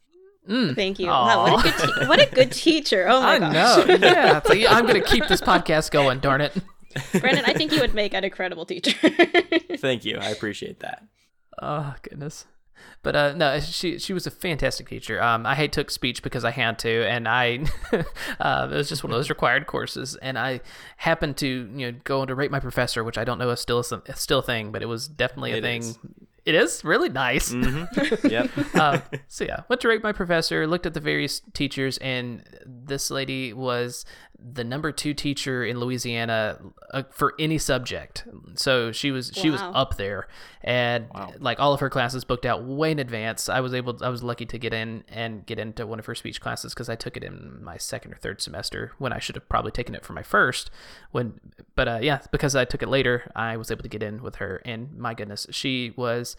Mm. Thank you. Wow, what a good te- what a good teacher. Oh my I gosh. know. Yeah, like, I'm going to keep this podcast going. Darn it. Brendan, I think you would make an incredible teacher. [laughs] [laughs] Thank you. I appreciate that. Oh goodness. But uh, no, she she was a fantastic teacher. Um, I took speech because I had to, and I [laughs] uh, it was just one of those required courses. And I happened to you know go into rate my professor, which I don't know is still a, still a thing, but it was definitely a It thing. is. It is really nice. hmm Yep. um, so yeah, went to rate my professor, looked at the various teachers, and this lady was the number two teacher in Louisiana uh, for any subject. So she was she was up there, and Wow. like all of her classes booked out way in advance. I was able, I was lucky to get in and get into one of her speech classes because I took it in my second or third semester when I should have probably taken it for my first. When, but uh, yeah, because I took it later, I was able to get in with her, and my goodness, she was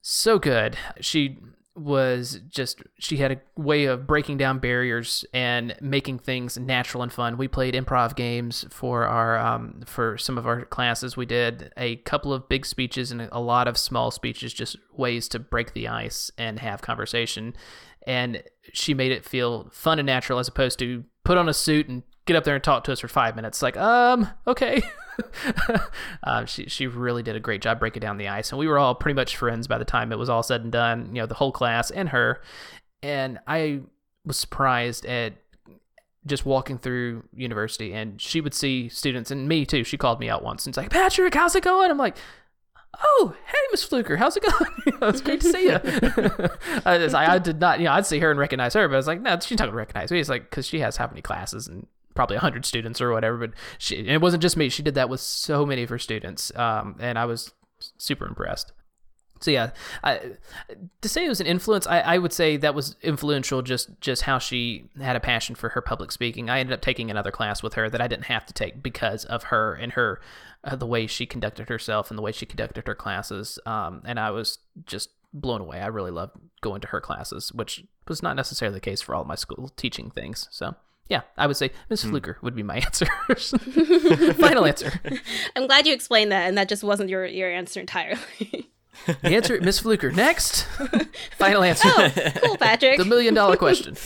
so good. She was just she had a way of breaking down barriers and making things natural and fun. We played improv games for our um, for some of our classes. We did a couple of big speeches and a lot of small speeches, just ways to break the ice and have conversation. And she made it feel fun and natural as opposed to put on a suit and get up there and talk to us for five minutes. Like, um, okay. um, [laughs] she she really did a great job breaking down the ice, and we were all pretty much friends by the time it was all said and done. You know, the whole class and her, and I was surprised at just walking through university, and she would see students and me too. She called me out once and it's like, Patrick, how's it going? I'm like. Oh, hey, Miss Fluker, how's it going? [laughs] it's great to see you. [laughs] I, I did not, you know, I'd see her and recognize her, but I was like, no, she's not gonna recognize me. It's like because she has how many classes and probably hundred students or whatever. But she, and it wasn't just me. She did that with so many of her students, um, and I was super impressed. So yeah, I, to say it was an influence, I, I would say that was influential. Just just how she had a passion for her public speaking. I ended up taking another class with her that I didn't have to take because of her and her uh, the way she conducted herself and the way she conducted her classes. Um, and I was just blown away. I really loved going to her classes, which was not necessarily the case for all my school teaching things. So yeah, I would say Miss hmm. Fluker would be my [laughs] answer. [laughs] Final answer. I'm glad you explained that, and that just wasn't your your answer entirely. The answer, Miss Fluker. Next, [laughs] final answer. oh, cool, Patrick. The million dollar question.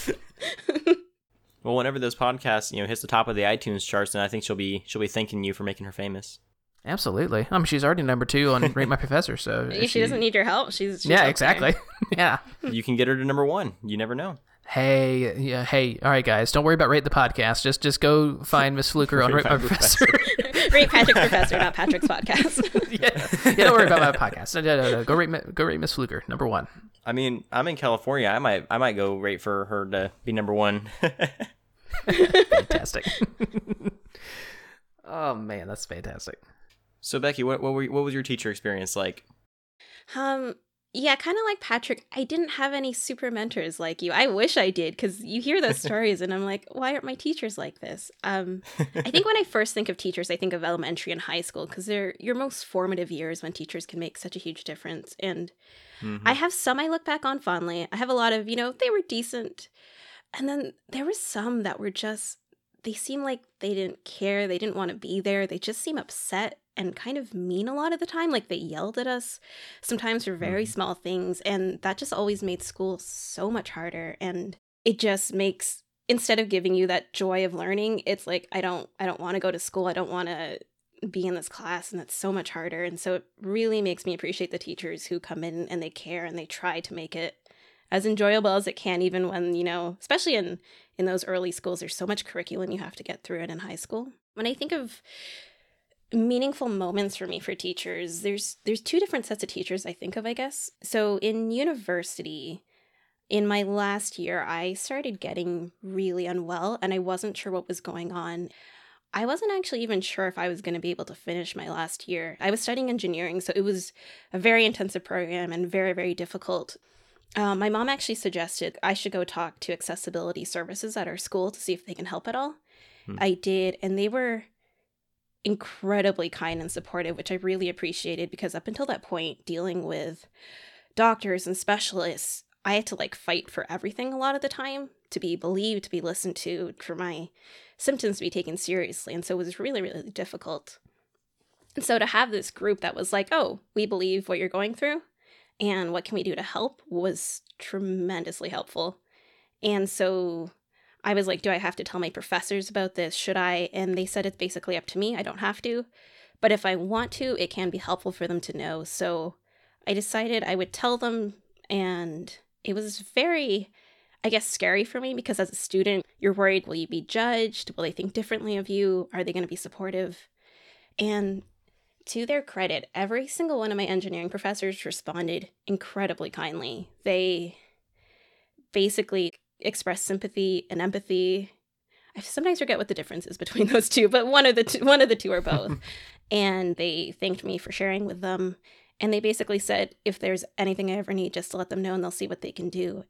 Well, whenever those podcasts, you know, hits the top of the iTunes charts, then I think she'll be she'll be thanking you for making her famous. Absolutely. I mean, she's already number two on Rate My Professor, so she, doesn't need your help. She's, she's Yeah, up exactly. yeah. you can get her to number one. You never know. Hey, yeah, hey, all right, guys, don't worry about rate the podcast. Just, just go find Miss Fluker on Rate [laughs] Rate My My Professor. Rate Patrick's professor, not Patrick's podcast. [laughs] yeah, yeah, don't worry about my podcast. No, no, no, no. Go rate, Mi- go rate Miss Fluker, number one. I mean, I'm in California. I might I might go rate for her to be number one. [laughs] Fantastic. oh man, that's fantastic. so Becky, what what, were, what was your teacher experience like? Um, yeah, kind of like Patrick. I didn't have any super mentors like you. I wish I did because you hear those [laughs] stories, and I'm like, why aren't my teachers like this? Um, I think when I first think of teachers, I think of elementary and high school because they're your most formative years when teachers can make such a huge difference. And Mhm. I have some I look back on fondly. I have a lot of, you know, they were decent. And then there were some that were just, they seemed like they didn't care. They didn't want to be there. They just seem upset and kind of mean a lot of the time. Like they yelled at us sometimes for very Mhm. small things. And that just always made school so much harder. And it just makes, instead of giving you that joy of learning, it's like, I don't, I don't want to go to school. I don't want to be in this class and it's so much harder. And so it really makes me appreciate the teachers who come in and they care and they try to make it as enjoyable as it can even when, you know, especially in in those early schools there's so much curriculum you have to get through it in high school. When I think of meaningful moments for me for teachers, there's there's two different sets of teachers I think of, I guess. So in university, in my last year, I started getting really unwell and I wasn't sure what was going on. I wasn't actually even sure if I was going to be able to finish my last year. I was studying engineering, so it was a very intensive program and very, very difficult. Um, my mom actually suggested I should go talk to accessibility services at our school to see if they can help at all. Hmm. I did, and they were incredibly kind and supportive, which I really appreciated because up until that point, dealing with doctors and specialists, I had to like fight for everything a lot of the time to be believed, to be listened to, for my symptoms to be taken seriously. And so it was really, really difficult. And so to have this group that was like, oh, we believe what you're going through and what can we do to help was tremendously helpful. And so I was like, do I have to tell my professors about this? Should I? And they said it's basically up to me. I don't have to. But if I want to, it can be helpful for them to know. So I decided I would tell them, and it was very I guess, scary for me because as a student, you're worried will you be judged? Will they think differently of you? Are they going to be supportive? And to their credit, every single one of my engineering professors responded incredibly kindly. They basically expressed sympathy and empathy. I sometimes forget what the difference is between those two, but one of the two, one of the two are [laughs] both. and they thanked me for sharing with them. And they basically said, if there's anything I ever need, just to let them know and they'll see what they can do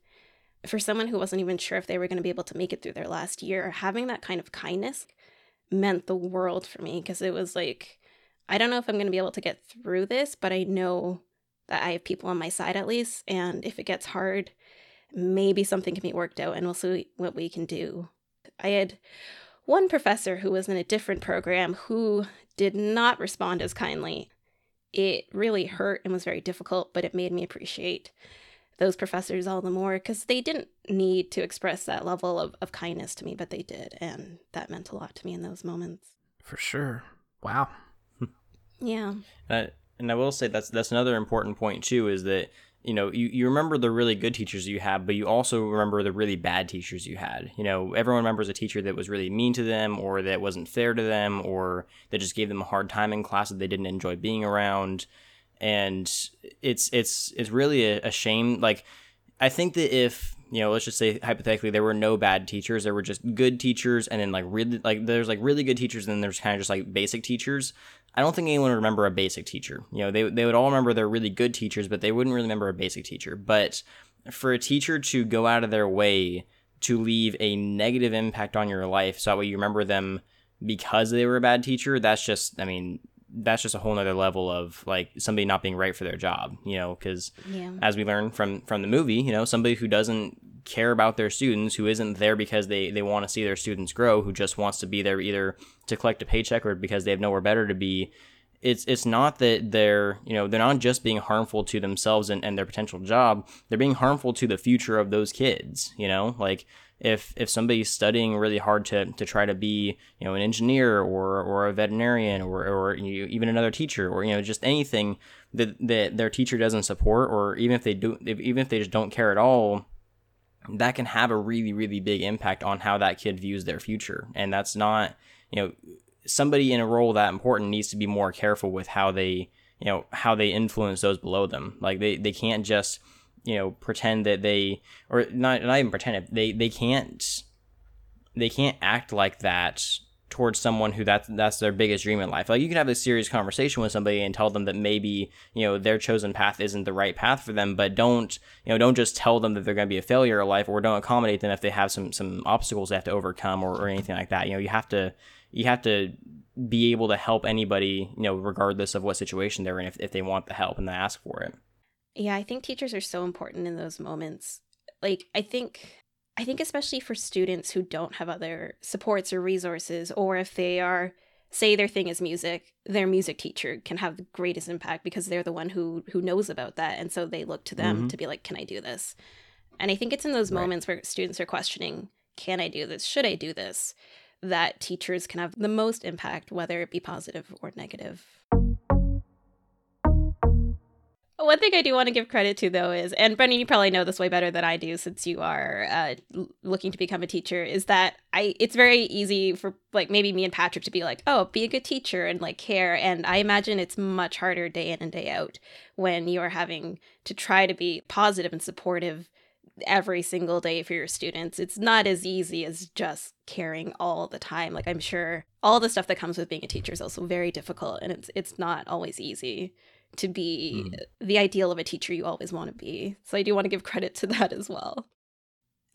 for someone who wasn't even sure if they were going to be able to make it through their last year, having that kind of kindness meant the world for me because it was like, I don't know if I'm going to be able to get through this, but I know that I have people on my side at least. And if it gets hard, maybe something can be worked out and we'll see what we can do. I had one professor who was in a different program who did not respond as kindly. It really hurt and was very difficult, but it made me appreciate those professors all the more because they didn't need to express that level of, of kindness to me, but they did. And that meant a lot to me in those moments. For sure. Wow. [laughs] yeah. Uh, and I will say that's that's another important point too is that you know you, you remember the really good teachers you have but you also remember the really bad teachers you had you know everyone remembers a teacher that was really mean to them or that wasn't fair to them or that just gave them a hard time in class that they didn't enjoy being around and it's it's it's really a, a shame. Like I think that if you know, let's just say hypothetically there were no bad teachers, there were just good teachers, and then like really like there's like really good teachers, and then there's kind of just like basic teachers. I don't think anyone would remember a basic teacher. You know, they they would all remember their really good teachers, but they wouldn't really remember a basic teacher. But for a teacher to go out of their way to leave a negative impact on your life, so that way you remember them because they were a bad teacher, that's just I mean that's just a whole nother level of like somebody not being right for their job, you know, because yeah. as we learned from from the movie, you know, somebody who doesn't care about their students, who isn't there because they they want to see their students grow, who just wants to be there either to collect a paycheck or because they have nowhere better to be. It's it's not that they're you know they're not just being harmful to themselves and, and their potential job. They're being harmful to the future of those kids. You know, like if if somebody's studying really hard to, to try to be you know an engineer or or a veterinarian or or you, even another teacher or you know just anything that that their teacher doesn't support or even if they do if, even if they just don't care at all that can have a really really big impact on how that kid views their future. And that's not you know somebody in a role that important needs to be more careful with how they you know how they influence those below them. Like they they can't just you know pretend that they or not not even pretend it they they can't they can't act like that towards someone who that's that's their biggest dream in life. Like you can have a serious conversation with somebody and tell them that maybe you know their chosen path isn't the right path for them, but don't you know don't just tell them that they're going to be a failure in life, or don't accommodate them if they have some some obstacles they have to overcome or, or anything like that. You know you have to you have to be able to help anybody you know regardless of what situation they're in if, if they want the help and they ask for it. Yeah, I think teachers are so important in those moments. Like, I think. I think especially for students who don't have other supports or resources, or if they are, say their thing is music, their music teacher can have the greatest impact because they're the one who who knows about that, and so they look to them mm-hmm. to be like, "Can I do this?" And I think it's in those right. moments where students are questioning, "Can I do this? Should I do this?" that teachers can have the most impact, whether it be positive or negative. One thing I do want to give credit to, though, is, and Brendan, you probably know this way better than I do since you are uh, looking to become a teacher, is that I it's very easy for like maybe me and Patrick to be like, oh, be a good teacher and like care. And I imagine it's much harder day in and day out when you are having to try to be positive and supportive every single day for your students. It's not as easy as just caring all the time. Like I'm sure all the stuff that comes with being a teacher is also very difficult and it's it's not always easy to be mm. the ideal of a teacher you always want to be. So I do want to give credit to that as well.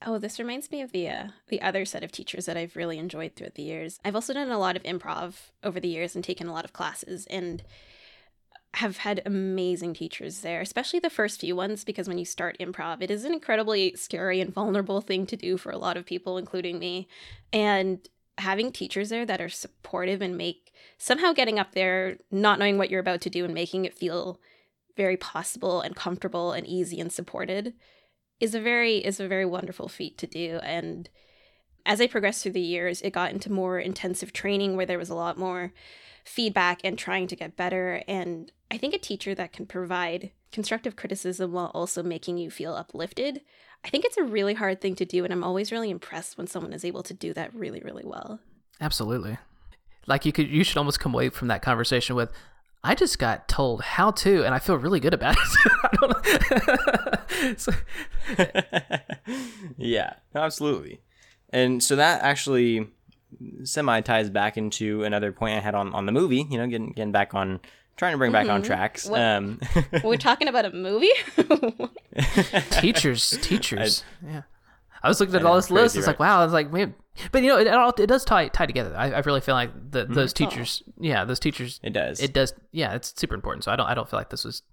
Oh, this reminds me of the uh, the other set of teachers that I've really enjoyed throughout the years. I've also done a lot of improv over the years and taken a lot of classes and have had amazing teachers there, especially the first few ones because when you start improv, it is an incredibly scary and vulnerable thing to do for a lot of people including me. And having teachers there that are supportive and make somehow getting up there, not knowing what you're about to do and making it feel very possible and comfortable and easy and supported is a very is a very wonderful feat to do and as I progressed through the years, it got into more intensive training where there was a lot more feedback and trying to get better. And I think a teacher that can provide constructive criticism while also making you feel uplifted I think it's a really hard thing to do, and I'm always really impressed when someone is able to do that really, really well. Absolutely. Like you could, you should almost come away from that conversation with, I just got told how to, and I feel really good about it. [laughs] [laughs] so, [laughs] yeah, absolutely. And so that actually semi ties back into another point I had on, on the movie, you know, getting getting back on trying to bring back mm-hmm. on tracks. What, um, [laughs] we're talking about a movie. [laughs] teachers, teachers. I, yeah. I was looking at all this list. It's like, wow. I was like, man. But you know, it, all it does tie tie together. I, I really feel like the, mm-hmm. those teachers. Oh. Yeah, those teachers. It does. It does. Yeah, it's super important. So I don't I don't feel like this was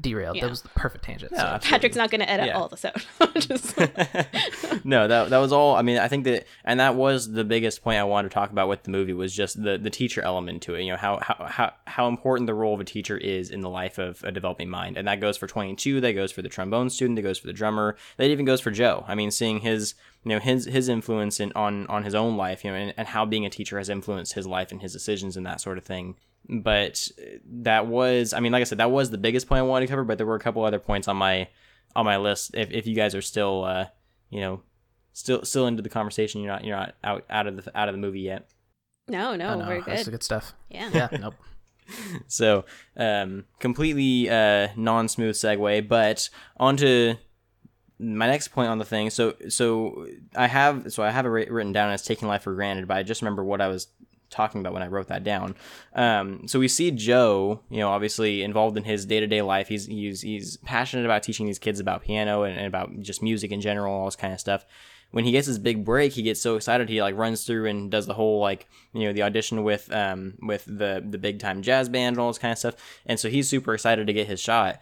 derailed. Yeah. That was the perfect tangent. Yeah, so. Patrick's not going to edit yeah. all this out. [laughs] Just... [laughs] no, that that was all. I mean, I think that, and that was the biggest point I wanted to talk about with the movie was just the the teacher element to it. You know how how how how important the role of a teacher is in the life of a developing mind, and that goes for twenty two. That goes for the trombone student. That goes for the drummer. That even goes for Joe. I mean, seeing his you know his his influence in, on on his own life, you know, and, and how being a teacher has influenced his life and his decisions and that sort of thing but that was i mean like i said that was the biggest point i wanted to cover but there were a couple other points on my on my list. If, if you guys are still uh you know still still into the conversation you're not you're not out out of the out of the movie yet. No no, oh, no we're good that's the good stuff. Yeah. Yeah [laughs] nope. So um completely uh non-smooth segue but onto my next point on the thing. So so i have so i have it written down as taking life for granted but i just remember what i was talking about when I wrote that down. Um, so we see Joe, you know, obviously involved in his day to day life. He's he's he's passionate about teaching these kids about piano and, and, about just music in general, all this kind of stuff. When he gets his big break, he gets so excited he like runs through and does the whole like you know the audition with um with the the big time jazz band and all this kind of stuff. And so he's super excited to get his shot.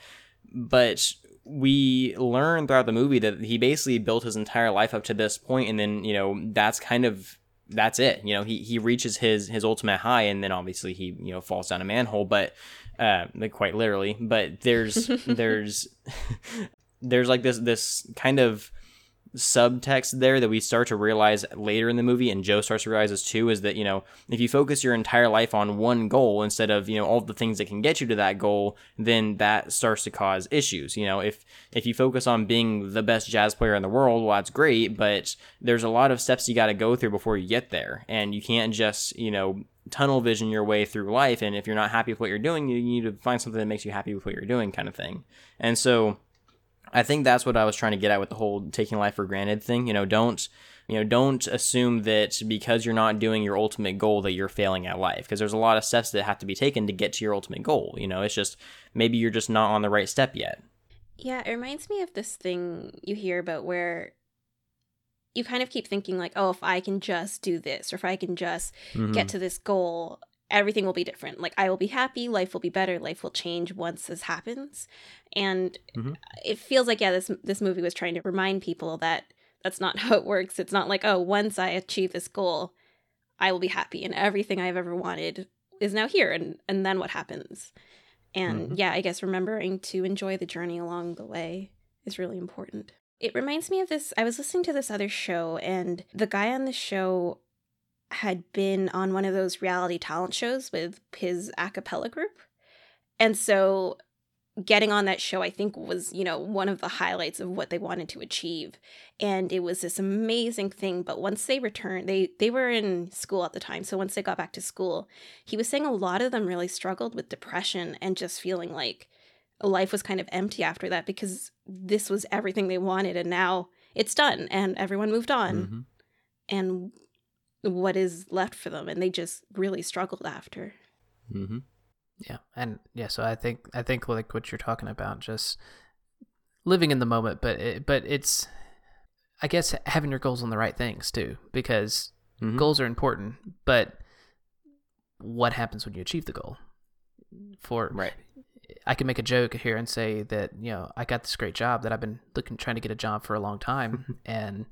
But we learn throughout the movie that he basically built his entire life up to this point and then you know that's kind of that's it. You know, he he reaches his his ultimate high, and then obviously he you know falls down a manhole, but uh, like quite literally. But there's [laughs] there's [laughs] there's like this this kind of subtext there that we start to realize later in the movie and Joe starts to realize this too is that you know if you focus your entire life on one goal instead of you know all the things that can get you to that goal then that starts to cause issues. You know if if you focus on being the best jazz player in the world well that's great but there's a lot of steps you got to go through before you get there. And you can't just you know tunnel vision your way through life and if you're not happy with what you're doing you need to find something that makes you happy with what you're doing kind of thing. And so I think that's what I was trying to get at with the whole taking life for granted thing. You know, don't you know, don't assume that because you're not doing your ultimate goal that you're failing at life because there's a lot of steps that have to be taken to get to your ultimate goal. You know, it's just maybe you're just not on the right step yet. Yeah, it reminds me of this thing you hear about where you kind of keep thinking like, "Oh, if I can just do this or if I can just mm-hmm. get to this goal, everything will be different. Like I will be happy, life will be better, life will change once this happens. And mm-hmm. it feels like yeah, this this movie was trying to remind people that that's not [laughs] how it works. It's not like, oh, once I achieve this goal, I will be happy and everything I've ever wanted is now here and and then what happens? And mm-hmm. yeah, I guess remembering to enjoy the journey along the way is really important. It reminds me of this I was listening to this other show and the guy on the show had been on one of those reality talent shows with his a cappella group. And so getting on that show, I think, was, you know, one of the highlights of what they wanted to achieve. And it was this amazing thing. But once they returned, they they were in school at the time. So once they got back to school, he was saying a lot of them really struggled with depression and just feeling like life was kind of empty after that because this was everything they wanted and now it's done and everyone moved on. Mm-hmm. And what is left for them? And they just really struggled after. Mm-hmm. Yeah, and yeah, so I think I think like what you're talking about, just living in the moment, but it, but it's, I guess having your goals on the right things too, because Mhm. goals are important, but what happens when you achieve the goal? For Right. I can make a joke here and say that you know I got this great job that I've been looking trying to get a job for a long time, [laughs] and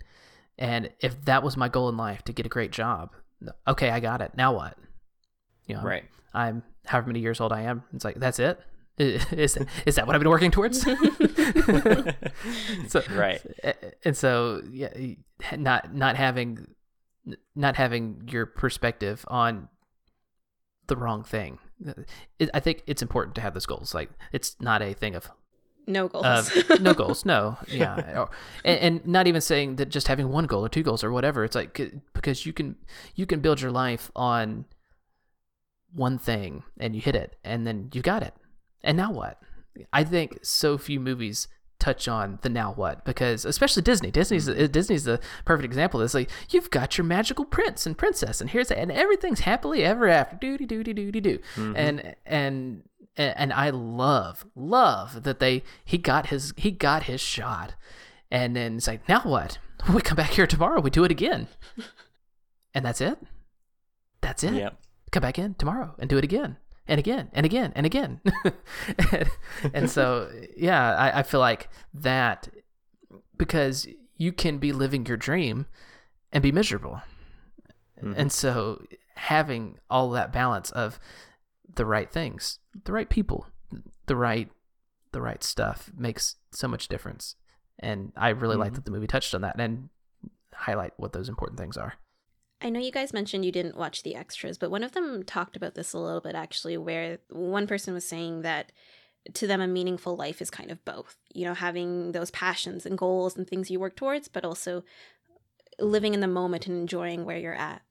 and if that was my goal in life to get a great job, okay, I got it. Now what? You know, Right. I'm however many years old I am. It's like that's it. [laughs] Is is that what I've been working towards? [laughs] so, [laughs] Right. And so yeah, not not having not having your perspective on the wrong thing. It, I think it's important to have those goals. Like it's not a thing of No goals. uh, [laughs] no goals, no, yeah, and, and not even saying that just having one goal or two goals or whatever. It's like because you can you can build your life on one thing and you hit it, and then you got it, and now what? I think so few movies touch on the now what because especially Disney. Disney's Disney's the perfect example. It's like you've got your magical prince and princess, and here's and everything's happily ever after. Doody doody doody doo. And and and I love love that they he got his he got his shot, and then it's like now what? [laughs] We come back here tomorrow. We do it again, [laughs] and that's it. That's it. Yep. Come back in tomorrow and do it again and again and again and again. and, [laughs] and so yeah, I, I feel like that because you can be living your dream and be miserable. Mm-hmm. And so having all that balance of the right things, the right people, the right the right stuff makes so much difference. And I really like mm-hmm. that the movie touched on that and highlight what those important things are. I know you guys mentioned you didn't watch the extras, but one of them talked about this a little bit actually, where one person was saying that to them a meaningful life is kind of both. You know, having those passions and goals and things you work towards, but also living in the moment and enjoying where you're at.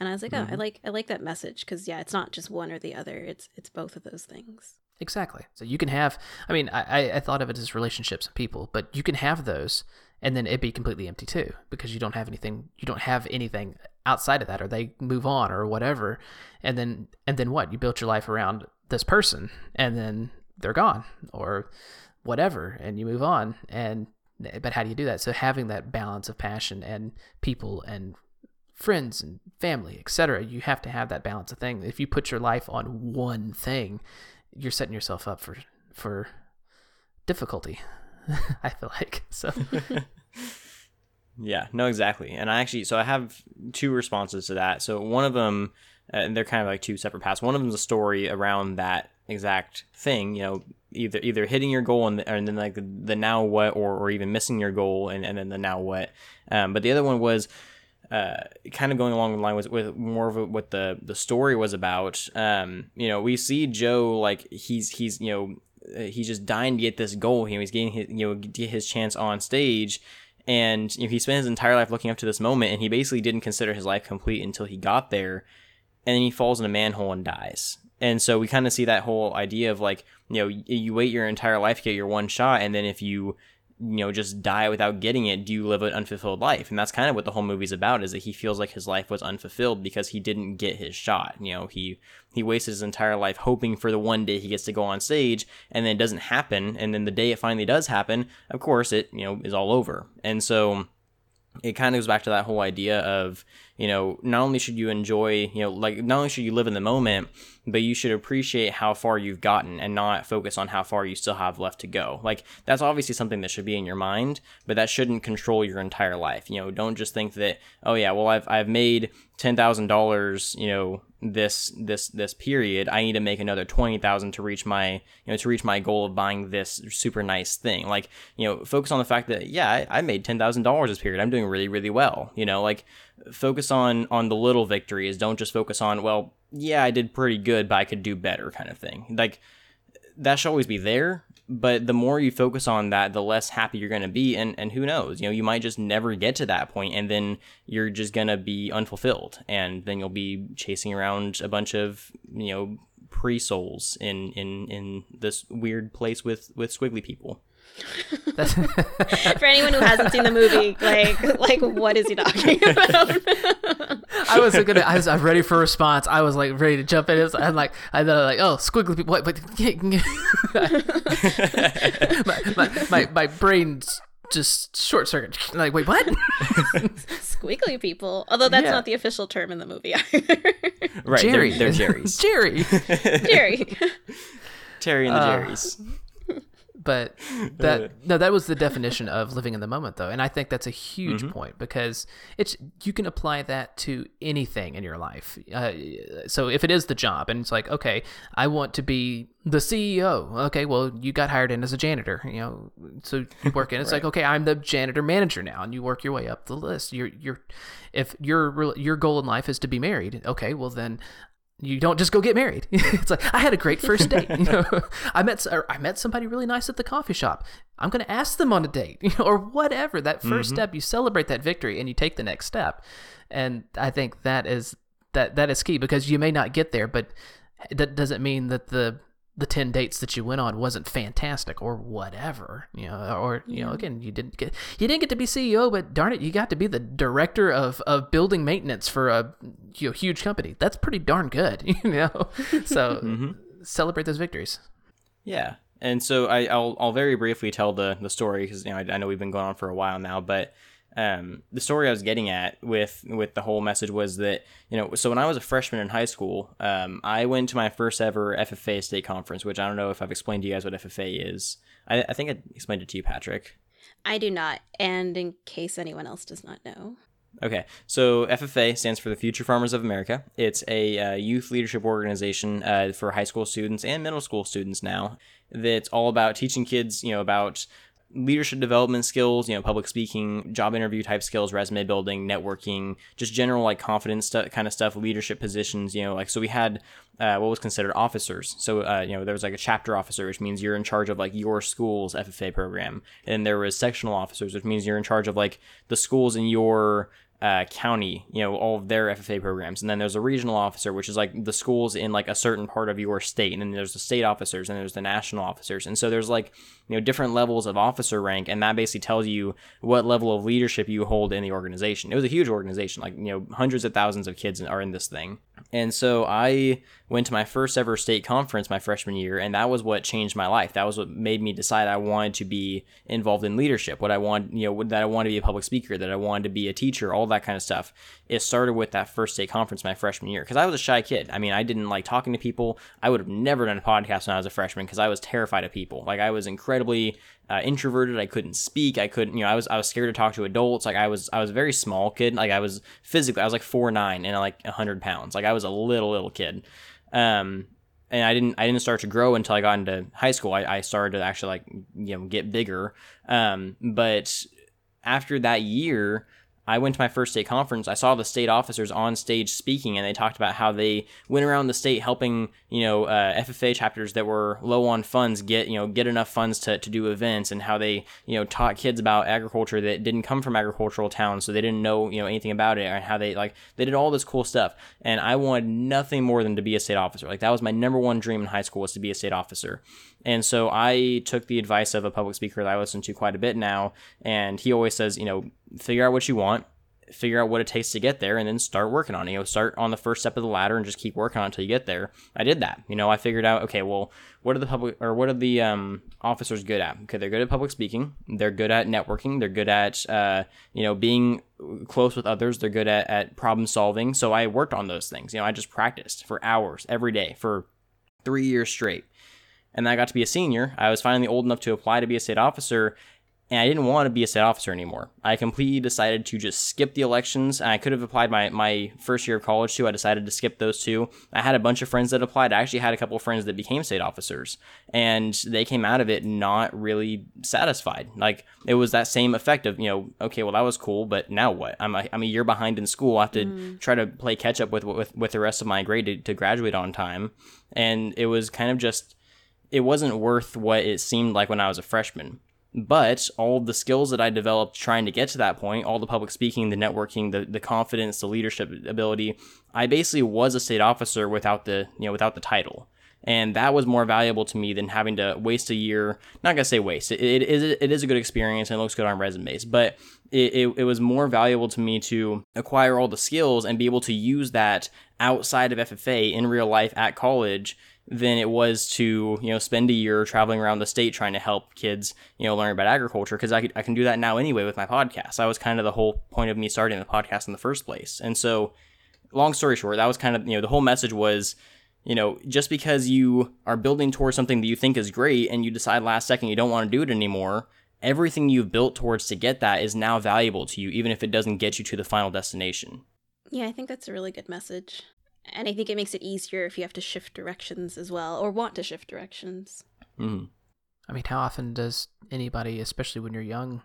And I was like, oh, I mm-hmm. like I like that message because yeah, it's not just one or the other. It's it's both of those things. Exactly. So you can have, I mean, I, I- I thought of it as relationships and people, but you can have those and then it'd be completely empty too because you don't have anything, you don't have anything outside of that or they move on or whatever. And then, and then what? You built your life around this person and then they're gone or whatever and you move on. And, but how do you do that? So having that balance of passion and people and friends and family, etc. You have to have that balance of thing. If you put your life on one thing, you're setting yourself up for for difficulty. [laughs] I feel like so. Yeah, no, exactly. And I actually, so I have two responses to that. So one of them, uh, and they're kind of like two separate paths. One of them is a story around that exact thing. You know, either either hitting your goal and, and then like the, the now what, or or even missing your goal and, and then the now what. Um, but the other one was uh, kind of going along the line with, with more of what the the story was about. Um, you know, we see Joe like he's he's you know uh, he's just dying to get this goal. You know, he's getting his, you know get his chance on stage, and you know he spent his entire life looking up to this moment, and he basically didn't consider his life complete until he got there, and then he falls in a manhole and dies. And so we kind of see that whole idea of like you know you wait your entire life to get your one shot, and then if you you know just die without getting it do you live an unfulfilled life? And that's kind of what the whole movie's about is that he feels like his life was unfulfilled because he didn't get his shot. You know he he wasted his entire life hoping for the one day he gets to go on stage and then it doesn't happen and then the day it finally does happen of course it you know is all over. And so it kind of goes back to that whole idea of you know not only should you enjoy you know like not only should you live in the moment but you should appreciate how far you've gotten and not focus on how far you still have left to go. Like that's obviously something that should be in your mind but that shouldn't control your entire life. You know don't just think that oh yeah well i've i've made $10,000 you know this this this period. I need to make another 20,000 to reach my you know to reach my goal of buying this super nice thing. Like you know focus on the fact that yeah i, I made $10,000 this period. I'm doing really really well. You know like focus on on the little victories. Don't just focus on well, yeah, I did pretty good, but I could do better, kind of thing. Like that should always be there. But the more you focus on that, the less happy you're going to be. And, and who knows, you know, you might just never get to that point and then you're just going to be unfulfilled. And then you'll be chasing around a bunch of, you know, pre souls in, in, in this weird place with, with squiggly people. [laughs] For anyone who hasn't seen the movie, like like what is he talking [laughs] about? I was gonna. I was. I'm ready for a response. I was like ready to jump in. It I'm like. I thought like, oh, squiggly people. What? But [laughs] my, my, my my brain just short circuit. Like, wait, what? Squiggly people. Although that's Yeah. not the official term in the movie either. Right. Jerry. They're, they're Jerry's. Jerry. Jerry. Terry and the Uh, Jerry's. But [laughs] that no that was the definition of living in the moment though. And i think that's a huge Mm-hmm. point because it's you can apply that to anything in your life. Uh, so if it is the job and it's like okay i want to be the ceo okay well you got hired in as a janitor you know so you [laughs] work in. It's like okay i'm the janitor manager now and you work your way up the list. You're you're if your your goal in life is to be married okay well then you don't just go get married. [laughs] it's like I had a great first date. You know, [laughs] I met I met somebody really nice at the coffee shop. I'm going to ask them on a date, [laughs] you know, or whatever. That 1st mm-hmm. step, you celebrate that victory and you take the next step. And I think that is that that is key because you may not get there, but that doesn't mean that the the 10 dates that you went on wasn't fantastic or whatever you know or you know again you didn't get you didn't get to be ceo but darn it you got to be the director of of building maintenance for a you know, huge company. That's pretty darn good [laughs] you know? So [laughs] mm-hmm. celebrate those victories. Yeah, and so I, I'll I'll very briefly tell the the story because you know I, I know we've been going on for a while now, but um, the story I was getting at with with the whole message was that you know so when I was a freshman in high school, um, I went to my first ever FFA state conference, which I don't know if I've explained to you guys what FFA is. I, I think I explained it to you, Patrick. I do not. And in case anyone else does not know. Okay, so FFA stands for the Future Farmers of America. It's a uh, youth leadership organization uh, for high school students and middle school students now. That's all about teaching kids, you know, about leadership development skills, you know, public speaking, job interview type skills, resume building, networking, just general like confidence stu- kind of stuff, leadership positions, you know, like so we had uh, what was considered officers. So uh, you know, there was like a chapter officer, which means you're in charge of like your school's FFA program, and there was sectional officers, which means you're in charge of like the schools in your uh, county, you know, all of their FFA programs. And then there's a regional officer, which is like the schools in like a certain part of your state. And then there's the state officers and there's the national officers. And so there's like, you know, different levels of officer rank. And that basically tells you what level of leadership you hold in the organization. It was a huge organization, like, you know, hundreds of thousands of kids are in this thing. And so I went to my first ever state conference my freshman year, and that was what changed my life. That was what made me decide I wanted to be involved in leadership. What I want, you know, that I wanted to be a public speaker, that I wanted to be a teacher, all that kind of stuff. It started with that first state conference my freshman year because I was a shy kid. I mean, I didn't like talking to people. I would have never done a podcast when I was a freshman because I was terrified of people. Like I was incredibly uh, introverted. I couldn't speak. I couldn't, you know, I was I was scared to talk to adults. Like I was I was a very small kid. Like I was physically, I was like four nine and like hundred pounds. Like I was a little little kid. Um, and I didn't I didn't start to grow until I got into high school. I, I started to actually like you know get bigger. Um, but after that year, I went to my first state conference. I saw the state officers on stage speaking, and they talked about how they went around the state helping, you know, uh, FFA chapters that were low on funds get, you know, get enough funds to, to do events, and how they, you know, taught kids about agriculture that didn't come from agricultural towns, so they didn't know, you know, anything about it, and how they like they did all this cool stuff. And I wanted nothing more than to be a state officer. Like that was my number one dream in high school was to be a state officer. And so I took the advice of a public speaker that I listen to quite a bit now, and he always says, you know, figure out what you want, figure out what it takes to get there, and then start working on it. You know, start on the first step of the ladder and just keep working on it until you get there. I did that. You know, I figured out, okay, well, what are the public or what are the um, officers good at? Okay, they're good at public speaking. They're good at networking. They're good at uh, you know being close with others. They're good at, at problem solving. So I worked on those things. You know, I just practiced for hours every day for three years straight and then I got to be a senior. I was finally old enough to apply to be a state officer, and I didn't want to be a state officer anymore. I completely decided to just skip the elections. And I could have applied my, my first year of college too. I decided to skip those two. I had a bunch of friends that applied. I actually had a couple of friends that became state officers, and they came out of it not really satisfied. Like it was that same effect of, you know, okay, well, that was cool, but now what? I'm a, I'm a year behind in school. I have to mm. try to play catch up with, with, with the rest of my grade to, to graduate on time. And it was kind of just, it wasn't worth what it seemed like when I was a freshman. But all the skills that I developed trying to get to that point, all the public speaking, the networking, the, the confidence, the leadership ability, I basically was a state officer without the you know without the title. And that was more valuable to me than having to waste a year. Not gonna say waste. It, it is it is a good experience and it looks good on resumes, but it, it, it was more valuable to me to acquire all the skills and be able to use that outside of FFA in real life at college than it was to you know spend a year traveling around the state trying to help kids you know learn about agriculture because I, I can do that now anyway with my podcast. That was kind of the whole point of me starting the podcast in the first place. And so long story short that was kind of you know the whole message was you know just because you are building towards something that you think is great and you decide last second you don't want to do it anymore everything you've built towards to get that is now valuable to you even if it doesn't get you to the final destination. Yeah i think that's a really good message and I think it makes it easier if you have to shift directions as well, or want to shift directions. Mm. I mean, how often does anybody, especially when you're young,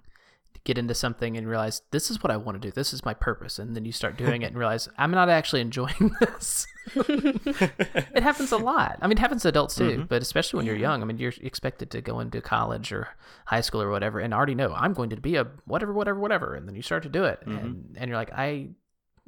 get into something and realize this is what I want to do, this is my purpose, and then you start doing it and realize I'm not actually enjoying [laughs] this. [laughs] it happens a lot. I mean, it happens to adults too, mm-hmm. but especially when you're young. I mean, you're expected to go into college or high school or whatever, and already know I'm going to be a whatever, whatever, whatever, and then you start to do it, mm-hmm. and and you're like, I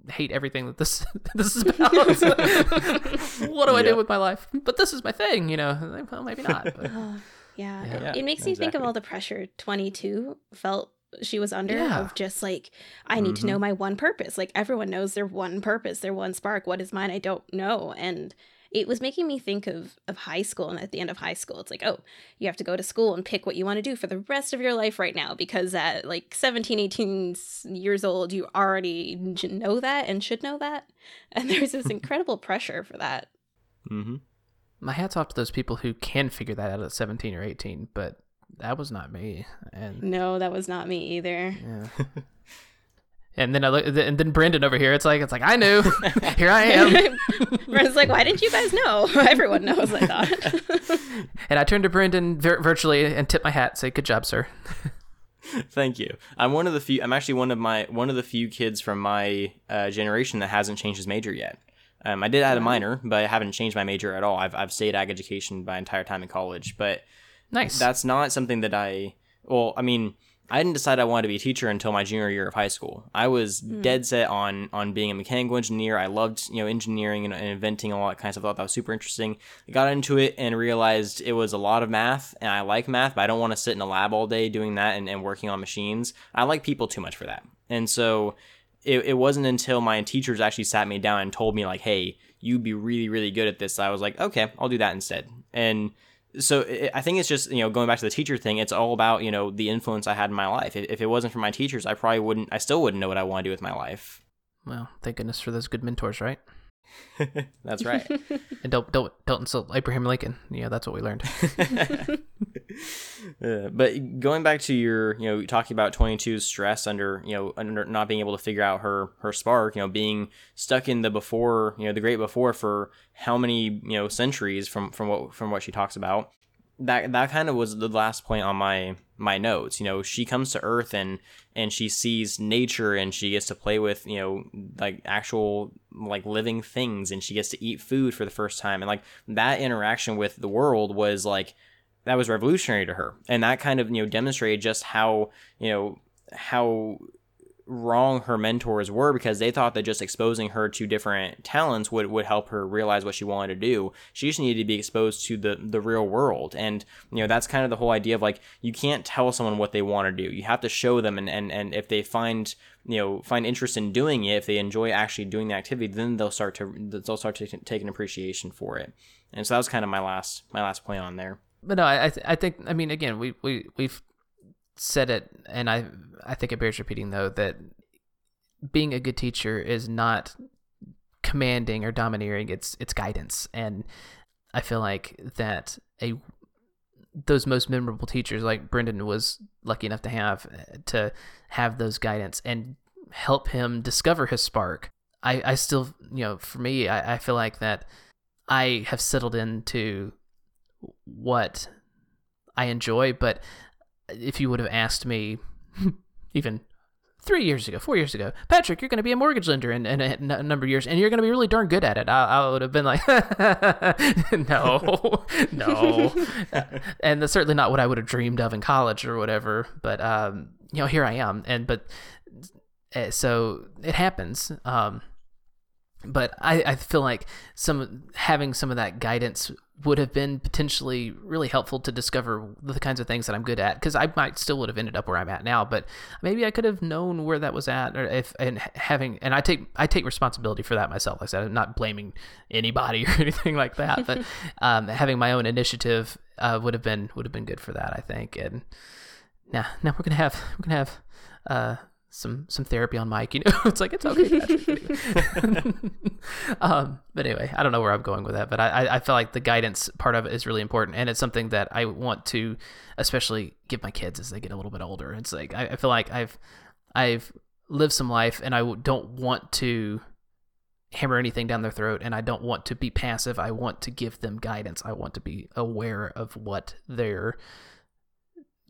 hate everything that this [laughs] this is [laughs] about. [laughs] what do I do with my life? But this is my thing, you know. Well, maybe not. But, [sighs] yeah. yeah. It, it makes exactly. me think of all the pressure 22 felt she was under yeah. of just like I need mm-hmm. to know my one purpose. Like everyone knows their one purpose, their one spark. What is mine? I don't know. And it was making me think of of high school and at the end of high school it's like oh you have to go to school and pick what you want to do for the rest of your life right now because at like 17 18 years old you already know that and should know that. [laughs] And there's this [laughs] incredible pressure for that. Mm-hmm. my hat's off to those people who can figure that out at 17 or 18 but that was not me and no that was not me either. Yeah [laughs] And then I look, and then Brendan over here. It's like it's like I knew. [laughs] here I am. [laughs] Brendan's like, why didn't you guys know? [laughs] Everyone knows. I thought. and I turned to Brendan vir- virtually and tipped my hat. Say, "Good job, sir." Thank you. I'm one of the few. I'm actually one of my one of the few kids from my uh, generation that hasn't changed his major yet. Um, I did add a minor, but I haven't changed my major at all. I've I've stayed ag education my entire time in college, but nice. That's not something that I. Well, I mean I didn't decide I wanted to be a teacher until my junior year of high school. I was mm. dead set on on being a mechanical engineer. I loved you know engineering and, and, inventing all that kind of stuff. I thought that was super interesting. I got into it and realized it was a lot of math, and I like math, but I don't want to sit in a lab all day doing that and, and working on machines. I like people too much for that, and so it, it wasn't until my teachers actually sat me down and told me like, "Hey, you'd be really really good at this." I was like, "Okay, I'll do that instead." And so I think it's just you know going back to the teacher thing. It's all about you know the influence I had in my life. If it wasn't for my teachers, I probably wouldn't. I still wouldn't know what I want to do with my life. Well, thank goodness for those good mentors, right? [laughs] that's right. [laughs] and don't don't don't insult Abraham Lincoln. Yeah, that's what we learned. [laughs] uh, but going back to your, you know, talking about 22's stress under, you know, under not being able to figure out her her spark, you know, being stuck in the before, you know, the great before for how many, you know, centuries from from what from what she talks about that that kind of was the last point on my my notes. You know, she comes to Earth and and she sees nature and she gets to play with you know like actual like living things and she gets to eat food for the first time and like that interaction with the world was like that was revolutionary to her and that kind of you know demonstrated just how you know how wrong her mentors were because they thought that just exposing her to different talents would, would help her realize what she wanted to do. She just needed to be exposed to the, the real world. And, you know, that's kind of the whole idea of like, you can't tell someone what they want to do. You have to show them. And, and, and if they find, you know, find interest in doing it, if they enjoy actually doing the activity, then they'll start to, they'll start to take an appreciation for it. And so that was kind of my last, my last point on there. But no, I, I think, I mean, again, we, we, we've said it, and I I think it bears repeating though that being a good teacher is not commanding or domineering. It's it's guidance, and I feel like that a those most memorable teachers like Brendan was lucky enough to have to have those guidance and help him discover his spark. I, I still, you know, for me, I, I feel like that I have settled into what I enjoy, but if you would have asked me [laughs] even three years ago, four years ago, Patrick, you're going to be a mortgage lender in, in, a, in a number of years, and you're going to be really darn good at it. I, I would have been like, [laughs] no, [laughs] no, and that's certainly not what I would have dreamed of in college or whatever. But um, you know, here I am, and but uh, so it happens. Um, but I, I feel like some having some of that guidance would have been potentially really helpful to discover the kinds of things that I'm good at because I might still would have ended up where I'm at now but maybe I could have known where that was at or if and having and I take I take responsibility for that myself like I said I'm not blaming anybody [laughs] or anything like that but [laughs] um, having my own initiative uh, would have been would have been good for that I think and now now we're gonna have we're gonna have uh, some some therapy on Mike. You know, [laughs] it's like it's okay. [laughs] [laughs] Um, but anyway, I don't know where I'm going with that, but I I feel like the guidance part of it is really important, and it's something that I want to especially give my kids as they get a little bit older. It's like I, I feel like I've I've lived some life, and I don't want to hammer anything down their throat and I don't want to be passive. I want to give them guidance. I want to be aware of what their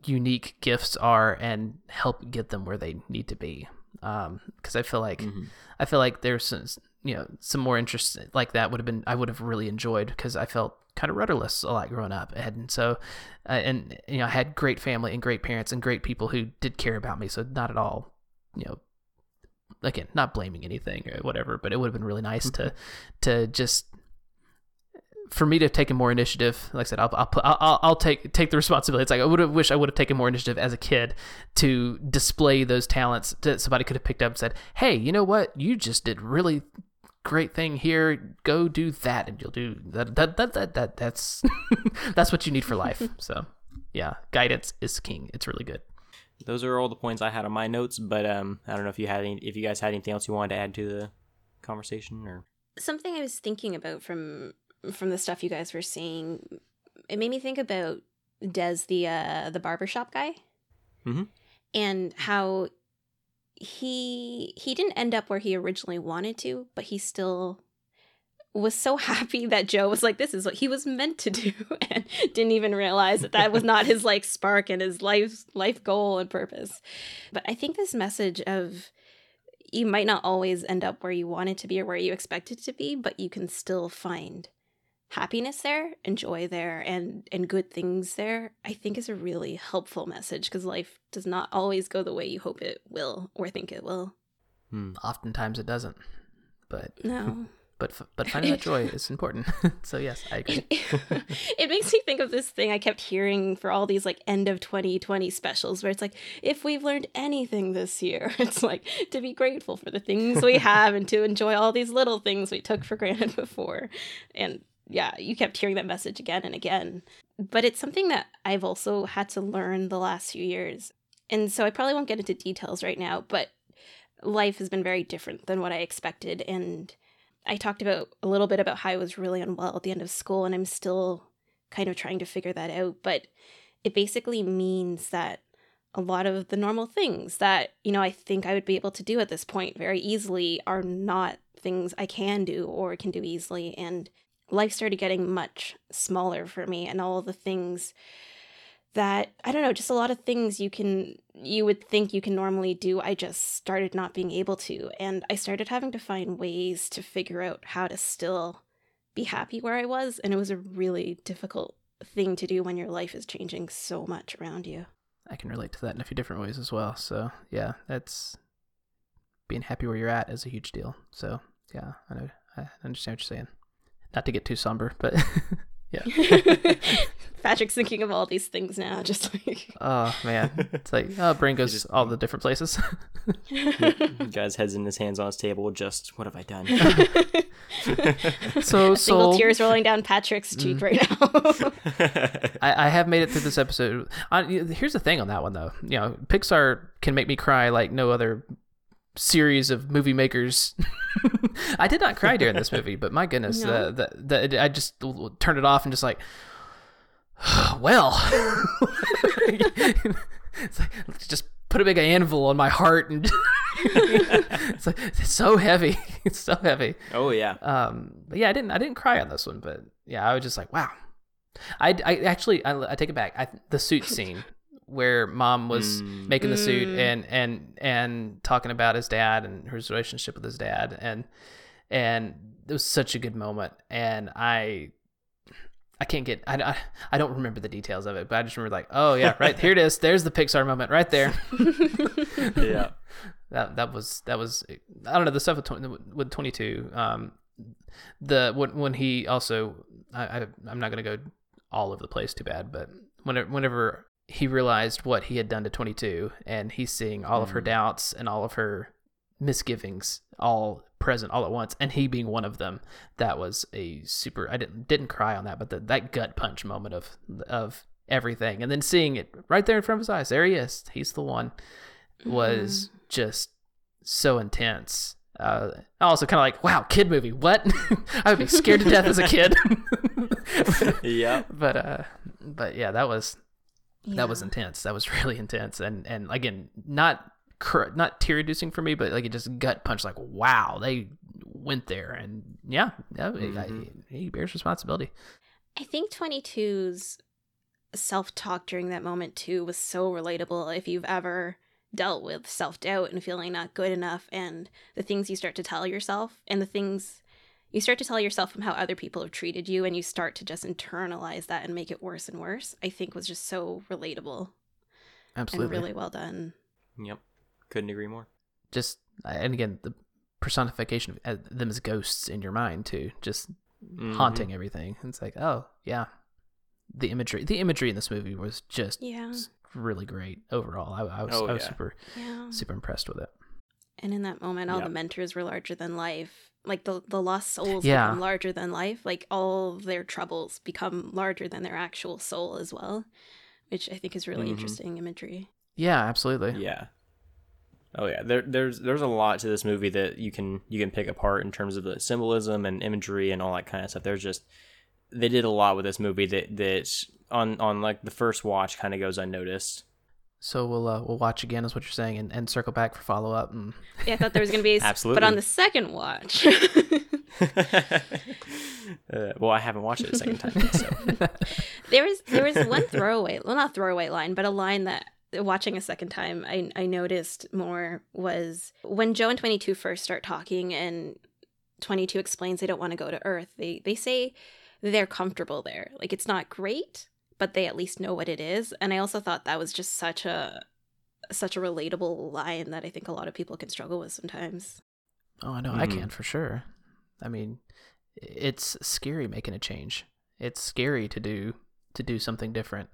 unique gifts are and help get them where they need to be. Because um, I feel like mm-hmm. I feel like there's some, you know some more interest like that would have been I would have really enjoyed because I felt kind of rudderless a lot growing up and so uh, and you know I had great family and great parents and great people who did care about me so not at all you know again not blaming anything or whatever but it would have been really nice to to just for me to have taken more initiative, like I said, I'll I'll, I'll, I'll take take the responsibility. It's like I would have wished I would have taken more initiative as a kid to display those talents that somebody could have picked up and said, "Hey, you know what? You just did really great thing here. Go do that, and you'll do that. That that that, that that's [laughs] that's what you need for life." [laughs] So, yeah, guidance is king. It's really good. Those are all the points I had on my notes, but um, I don't know if you had any, if you guys had anything else you wanted to add to the conversation or something I was thinking about from from the stuff you guys were seeing, it made me think about Des, the uh, the barbershop guy, mm-hmm. and how he he didn't end up where he originally wanted to, but he still was so [laughs] happy that Joe was like, "This is what he was meant to do," [laughs] and didn't even realize that that was not his like spark and his life life goal and purpose. But I think this message of you might not always end up where you wanted to be or where you expected to be, but you can still find happiness there and joy there and and good things there i think is a really helpful message because life does not always go the way you hope it will or think it will. Hmm, oftentimes it doesn't but no. [laughs] but but finding that joy [laughs] is important. [laughs] So yes i agree. It makes me think of this thing i kept hearing for all these like end of 2020 specials where it's like if we've learned anything this year it's like to be grateful for the things we have and to enjoy all these little things we took for granted before. And yeah, you kept hearing that message again and again. But it's something that I've also had to learn the last few years. And so I probably won't get into details right now, but life has been very different than what I expected. And I talked about a little bit about how I was really unwell at the end of school, and I'm still kind of trying to figure that out. But it basically means that a lot of the normal things that, you know, I think I would be able to do at this point very easily are not things I can do or can do easily. And life started getting much smaller for me and all the things that I don't know, just a lot of things you can you would think you can normally do, I just started not being able to and I started having to find ways to figure out how to still be happy where I was and it was a really difficult thing to do when your life is changing so much around you. I can relate to that in a few different ways as well. So, yeah, that's being happy where you're at is a huge deal. So, yeah, I know I understand what you're saying. Not to get too somber, but [laughs] yeah. [laughs] Patrick's thinking of all these things now, just like. [laughs] Oh man, it's like oh, brain goes just, all the different places. guy's heads in his hands on his table. Just what have I done? so A single tears rolling down Patrick's cheek mm. right now. I, I, have made it through this episode. Uh, here's the thing on that one though. You know, Pixar can make me cry like no other series of movie makers. [laughs] I did not cry during this movie, but my goodness, no. the, the, the, I just turned it off and just like, [sighs] well, [laughs] it's like, just put a big anvil on my heart and [laughs] it's like it's so heavy. It's so heavy. Oh yeah. Um, but yeah, I didn't I didn't cry on this one, but yeah, I was just like, wow. I, I actually I, I take it back. I, the suit scene where mom was Mm. making the suit Mm. and and and talking about his dad and his relationship with his dad and and it was such a good moment and I I can't get I, I, I don't remember the details of it but I just remember like oh yeah right here it is there's the Pixar moment right there [laughs] Yeah. [laughs] that that was that was I don't know the stuff with 20, with 22 um the when when he also I, I I'm not gonna go all over the place too bad but whenever whenever he realized what he had done to 22 and he's seeing all of her Mm. doubts and all of her misgivings all present all at once and he being one of them that was a super I didn't didn't cry on that but the, that gut punch moment of of everything and then seeing it right there in front of his eyes there he is he's the one was just so intense. Uh, also, kind of like, wow, kid movie. What? [laughs] I would be scared to death as a kid. [laughs] Yeah. [laughs] but uh, but yeah, that was that was intense. That was [laughs] really intense, and and again, not cr- not tear reducing for me, but like it just gut punch. Like, wow, they went there, and yeah, yeah, Mhm. I, he bears responsibility. I think 22's self talk during that moment too was so relatable. If you've ever dealt with self doubt and feeling not good enough, and the things you start to tell yourself, and the things you start to tell yourself from how other people have treated you, and you start to just internalize that and make it worse and worse, I think was just so relatable Absolutely. and really well done. Yep. Couldn't agree more. just and again the personification of uh, them as ghosts in your mind too just Mhm. haunting everything it's like oh yeah the imagery the imagery in this movie was just Yeah. really great overall i, I was, Oh, I was yeah. super Yeah. super impressed with it And in that moment, all Yep. the mentors were larger than life. Like the the lost souls Yeah. become larger than life. Like all their troubles become larger than their actual soul as well, which I think is really Mhm. interesting imagery. yeah absolutely Yeah. Oh yeah, there, there's there's a lot to this movie that you can you can pick apart in terms of the symbolism and imagery and all that kind of stuff. There's just they did a lot with this movie that that on on like the first watch kind of goes unnoticed. So we'll uh, we'll watch again is what you're saying and, and circle back for follow-up and Yeah, I thought there was gonna be, a [laughs] s- but on the second watch, [laughs] [laughs] uh, well, I haven't watched it a second time, yet, so there was there was one throwaway, well, not throwaway line, but a line that watching a second time I I noticed more was when Joe and Twenty Two first start talking and Twenty Two explains they don't want to go to Earth. They they say they're comfortable there. Like it's not great, but they at least know what it is. And I also thought that was just such a such a relatable line that I think a lot of people can struggle with sometimes. oh i know i Mhm. can for sure i mean it's scary making a change it's scary to do to do something different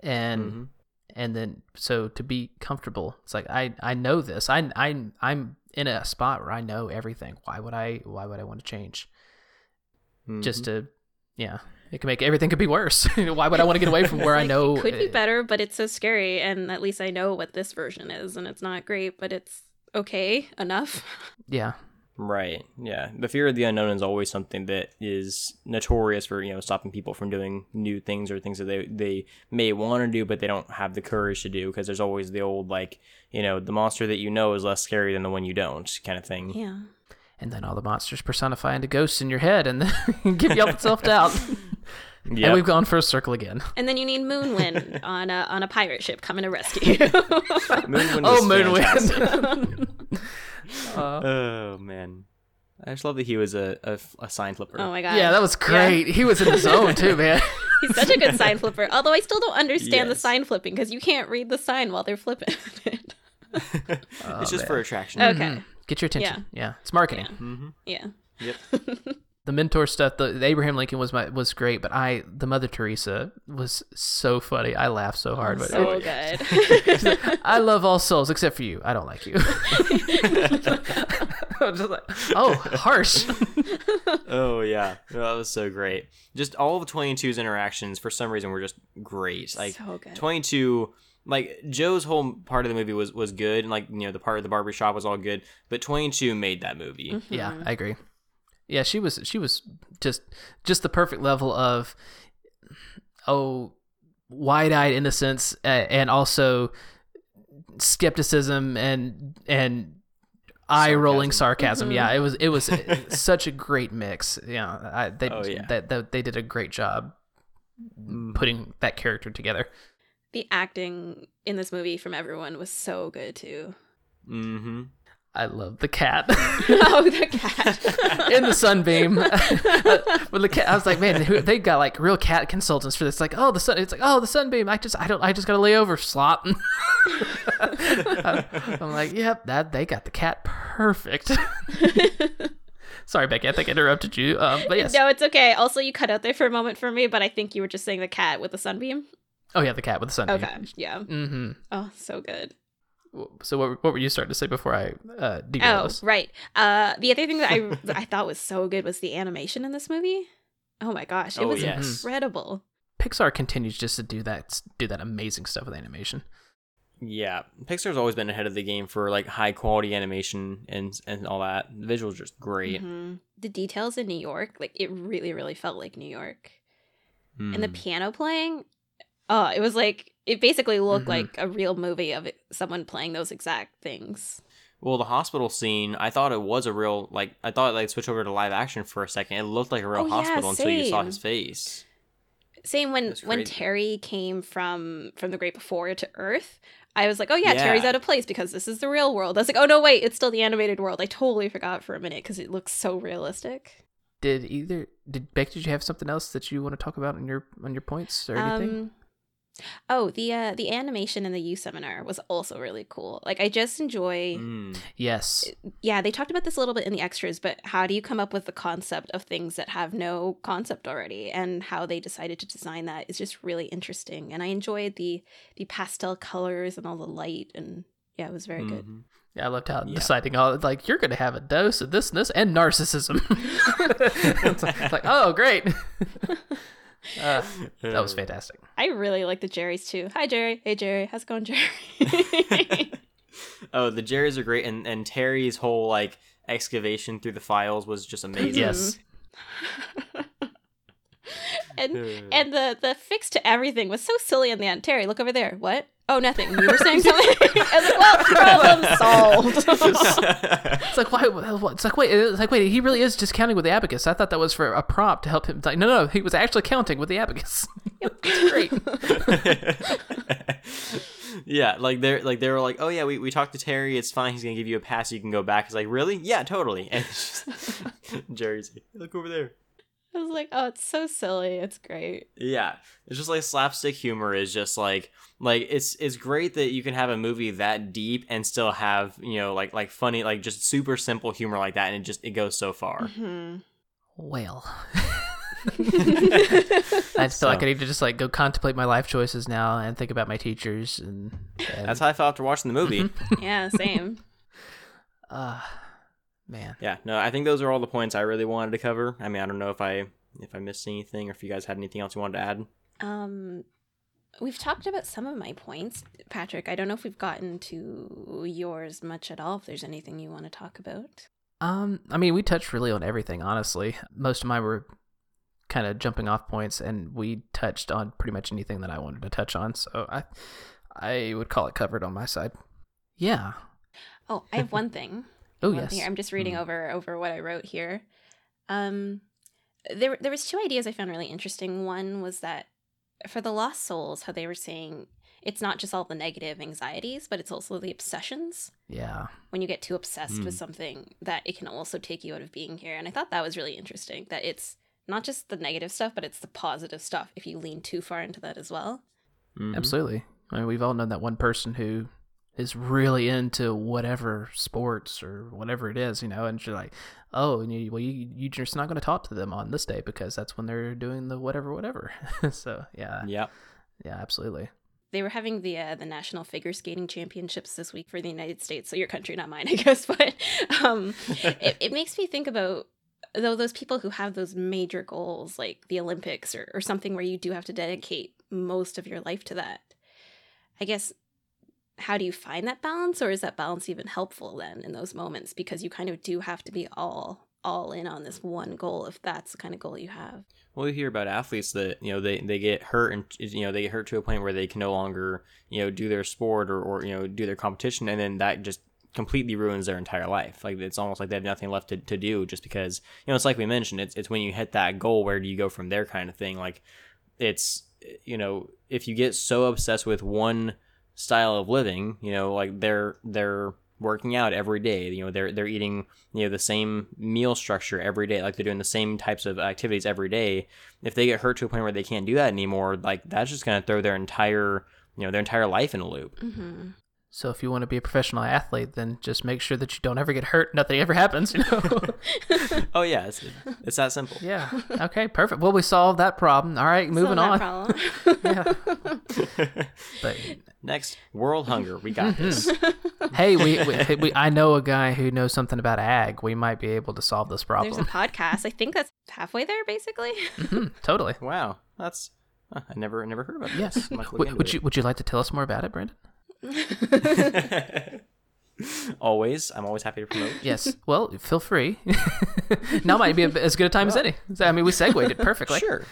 and Mhm. and then so to be comfortable it's like i i know this i i i'm in a spot where i know everything why would i why would i want to change just Mhm. to yeah it can make everything could be worse [laughs] why would i want to get away from where i know it could be better, but it's so scary, and at least I know what this version is, and it's not great, but it's okay enough. [laughs] yeah Right. Yeah. The fear of the unknown is always something that is notorious for, you know, stopping people from doing new things or things that they, they may want to do, but they don't have the courage to do because there's always the old, like, you know, the monster that you know is less scary than the one you don't kind of thing. Yeah. And then all the monsters personify into ghosts in your head and then [laughs] give you up self doubt Yeah. [laughs] and we've gone for a circle again And then you need Moonwind [laughs] on a on a pirate ship coming to rescue you. Moonwind oh was fantastic. moonwind uh, Oh, man. I just love that he was a, a, a sign flipper. oh my god. yeah that was great he was in the zone too man He's such a good sign flipper. Although I still don't understand the sign flipping because you can't read the sign while they're flipping it. it's just for attraction. Okay. Get your attention yeah, it's marketing hmm Yeah. Yep. [laughs] the mentor stuff the, the abraham lincoln was my was great but i the mother teresa was so funny i laughed so hard but So it- good. [laughs] i love all souls except for you i don't like you [laughs] I was just like, oh harsh Oh yeah, that was so great. Just all of 22's interactions for some reason were just great. Like So good. 22 like Joe's whole part of the movie was was good and like you know the part of the barber shop was all good, but 22 made that movie. yeah i agree yeah she was she was just just the perfect level of oh wide-eyed innocence uh, and also skepticism and and eye-rolling sarcasm. Mhm. Yeah, it was it was [laughs] such a great mix. Yeah, I, they Oh, yeah. that, that they did a great job putting that character together. The acting in this movie from everyone was so good too. Mm-hmm. I love the cat. [laughs] [laughs] oh, the cat. in the sunbeam. [laughs] With the cat, I was like, man, they got like real cat consultants for this. Like, oh, the sun. It's like, oh, the sunbeam. I just, I don't, I just gotta lay over, slop. I'm like, yep, that they got the cat perfect. Sorry, Becky, I think I interrupted you. Um, but yes, No, it's okay. Also, you cut out there for a moment for me, but I think you were just saying the cat with the sunbeam. Oh yeah, the cat with the sunbeam. Okay. Yeah. Mm-hmm. Oh, so good. So what, what were you starting to say before I uh, derailed Oh, us? right. Uh, the other thing that I [laughs] that I thought was so good was the animation in this movie. Oh my gosh, it Oh, was yes. incredible. Pixar continues just to do that, do that amazing stuff with animation. Yeah, Pixar's always been ahead of the game for like high quality animation and and all that. The visuals are just great. Mhm. The details in New York, like it really, really felt like New York. And the Mm. piano playing, oh, it was like it basically looked Mhm. like a real movie of it, someone playing those exact things. Well, the hospital scene, I thought it was a real like I thought like switch over to live action for a second. It looked like a real Oh, yeah, hospital until you saw his face. Same when when. Terry came from from the Great Before to Earth. I was like, oh yeah, Terry's out of place because this is the real world. I was like, oh no, wait, it's still the animated world. I totally forgot for a minute because it looks so realistic. Did either did Beck? Did you have something else that you want to talk about on your on your points or anything? Um, oh, the uh, the animation in the U seminar was also really cool. Like, I just enjoy. Mm. yes. Yeah, they talked about this a little bit in the extras, but how do you come up with the concept of things that have no concept already, and how they decided to design that is just really interesting. And I enjoyed the the pastel colors and all the light, and yeah, it was very good. Mhm. Yeah, I loved how Yeah. deciding all like you're gonna have a dose of this and this and narcissism. it's, [laughs] like, [laughs] it's like, oh great. [laughs] uh, [laughs] that was fantastic. I really like the Jerry's too. Hi Jerry. Hey Jerry. How's it going, Jerry? [laughs] oh, the Jerry's are great, and and Terry's whole like excavation through the files was just amazing. Yes. [laughs] and and the the fix to everything was so silly in the end. Terry, look over there. What? Oh, nothing. You were saying [laughs] something. I was like, well, [laughs] problem solved. [laughs] It's like why? what- It's like wait. It's like wait. He really is just counting with the abacus. I thought that was for a prop to help him. It's like no, no. He was actually counting with the abacus. it's great. yeah, like they're like they were like, oh yeah, we, we talked to Terry. It's fine. He's gonna give you a pass. You can go back. He's like, really? Yeah, totally. And just, Jerry's like, look over there. I was like, oh, it's so silly. It's great. Yeah, it's just like slapstick humor is just like like it's it's great that you can have a movie that deep and still have you know like like funny like just super simple humor like that and it just it goes so far. Hmm. Well, [laughs] I feel like I need to just like go contemplate my life choices now and think about my teachers and. and That's how I felt after watching the movie. Yeah, same. uh, [laughs] man. yeah, no, I think those are all the points I really wanted to cover. I mean, I don't know if I if I missed anything or if you guys had anything else you wanted to add. Um, we've talked about some of my points, Patrick. I don't know if we've gotten to yours much at all. If there's anything you want to talk about. Um, I mean, we touched really on everything, honestly. Most of mine were kind of jumping off points, and we touched on pretty much anything that I wanted to touch on. So I, I would call it covered on my side. Yeah. Oh, I have one thing. Oh One yes. thing. I'm just reading Hmm. over over what I wrote here. Um, there there was two ideas I found really interesting. One was that for the lost souls, how they were saying it's not just all the negative anxieties, but it's also the obsessions. Yeah. When you get too obsessed with Hmm. something, that it can also take you out of being here. And I thought that was really interesting. That it's not just the negative stuff, but it's the positive stuff. If you lean too far into that as well. Mhm. Absolutely. I mean, we've all known that one person who is really into whatever sports or whatever it is, you know, and you're like, oh, and you, well, you you're just not going to talk to them on this day because that's when they're doing the whatever, whatever. [laughs] so yeah, Yeah. yeah, absolutely. They were having the uh, the national figure skating championships this week for the United States, so your country, not mine, [laughs] I guess. But um, it, it makes me think about though those people who have those major goals like the Olympics or, or something where you do have to dedicate most of your life to that. I guess how do you find that balance or is that balance even helpful then in those moments because you kind of do have to be all all in on this one goal if that's the kind of goal you have. Well, we hear about athletes that you know they, they get hurt and you know they get hurt to a point where they can no longer you know do their sport or, or you know do their competition, and then that just completely ruins their entire life. Like it's almost like they have nothing left to, to do just because you know it's like we mentioned. It's it's when you hit that goal, where do you go from there, kind of thing. Like it's you know if you get so obsessed with one style of living, you know like they're they're working out every day. You know, they're they're eating you know the same meal structure every day. Like they're doing the same types of activities every day. If they get hurt to a point where they can't do that anymore, like that's just gonna throw their entire you know their entire life in a loop. Mm-hmm. So if you want to be a professional athlete, then just make sure that you don't ever get hurt. Nothing ever happens. You know. [laughs] [laughs] oh yeah, it's it's that simple. yeah. Okay. Perfect. Well, we solved that problem. All right. Moving on. [laughs] yeah. But next, world hunger. We got this. hey, we, we, we I know a guy who knows something about ag. We might be able to solve this problem. There's a podcast. I think that's halfway there, basically. Mhm, totally. Wow, that's I never never heard about that. Yes. would, would you would you like to tell us more about it, Brendan? [laughs] always, I'm always happy to promote. Yes. Well, feel free. [laughs] now might be a, as good a time as any. I mean, we segued it perfectly. Sure.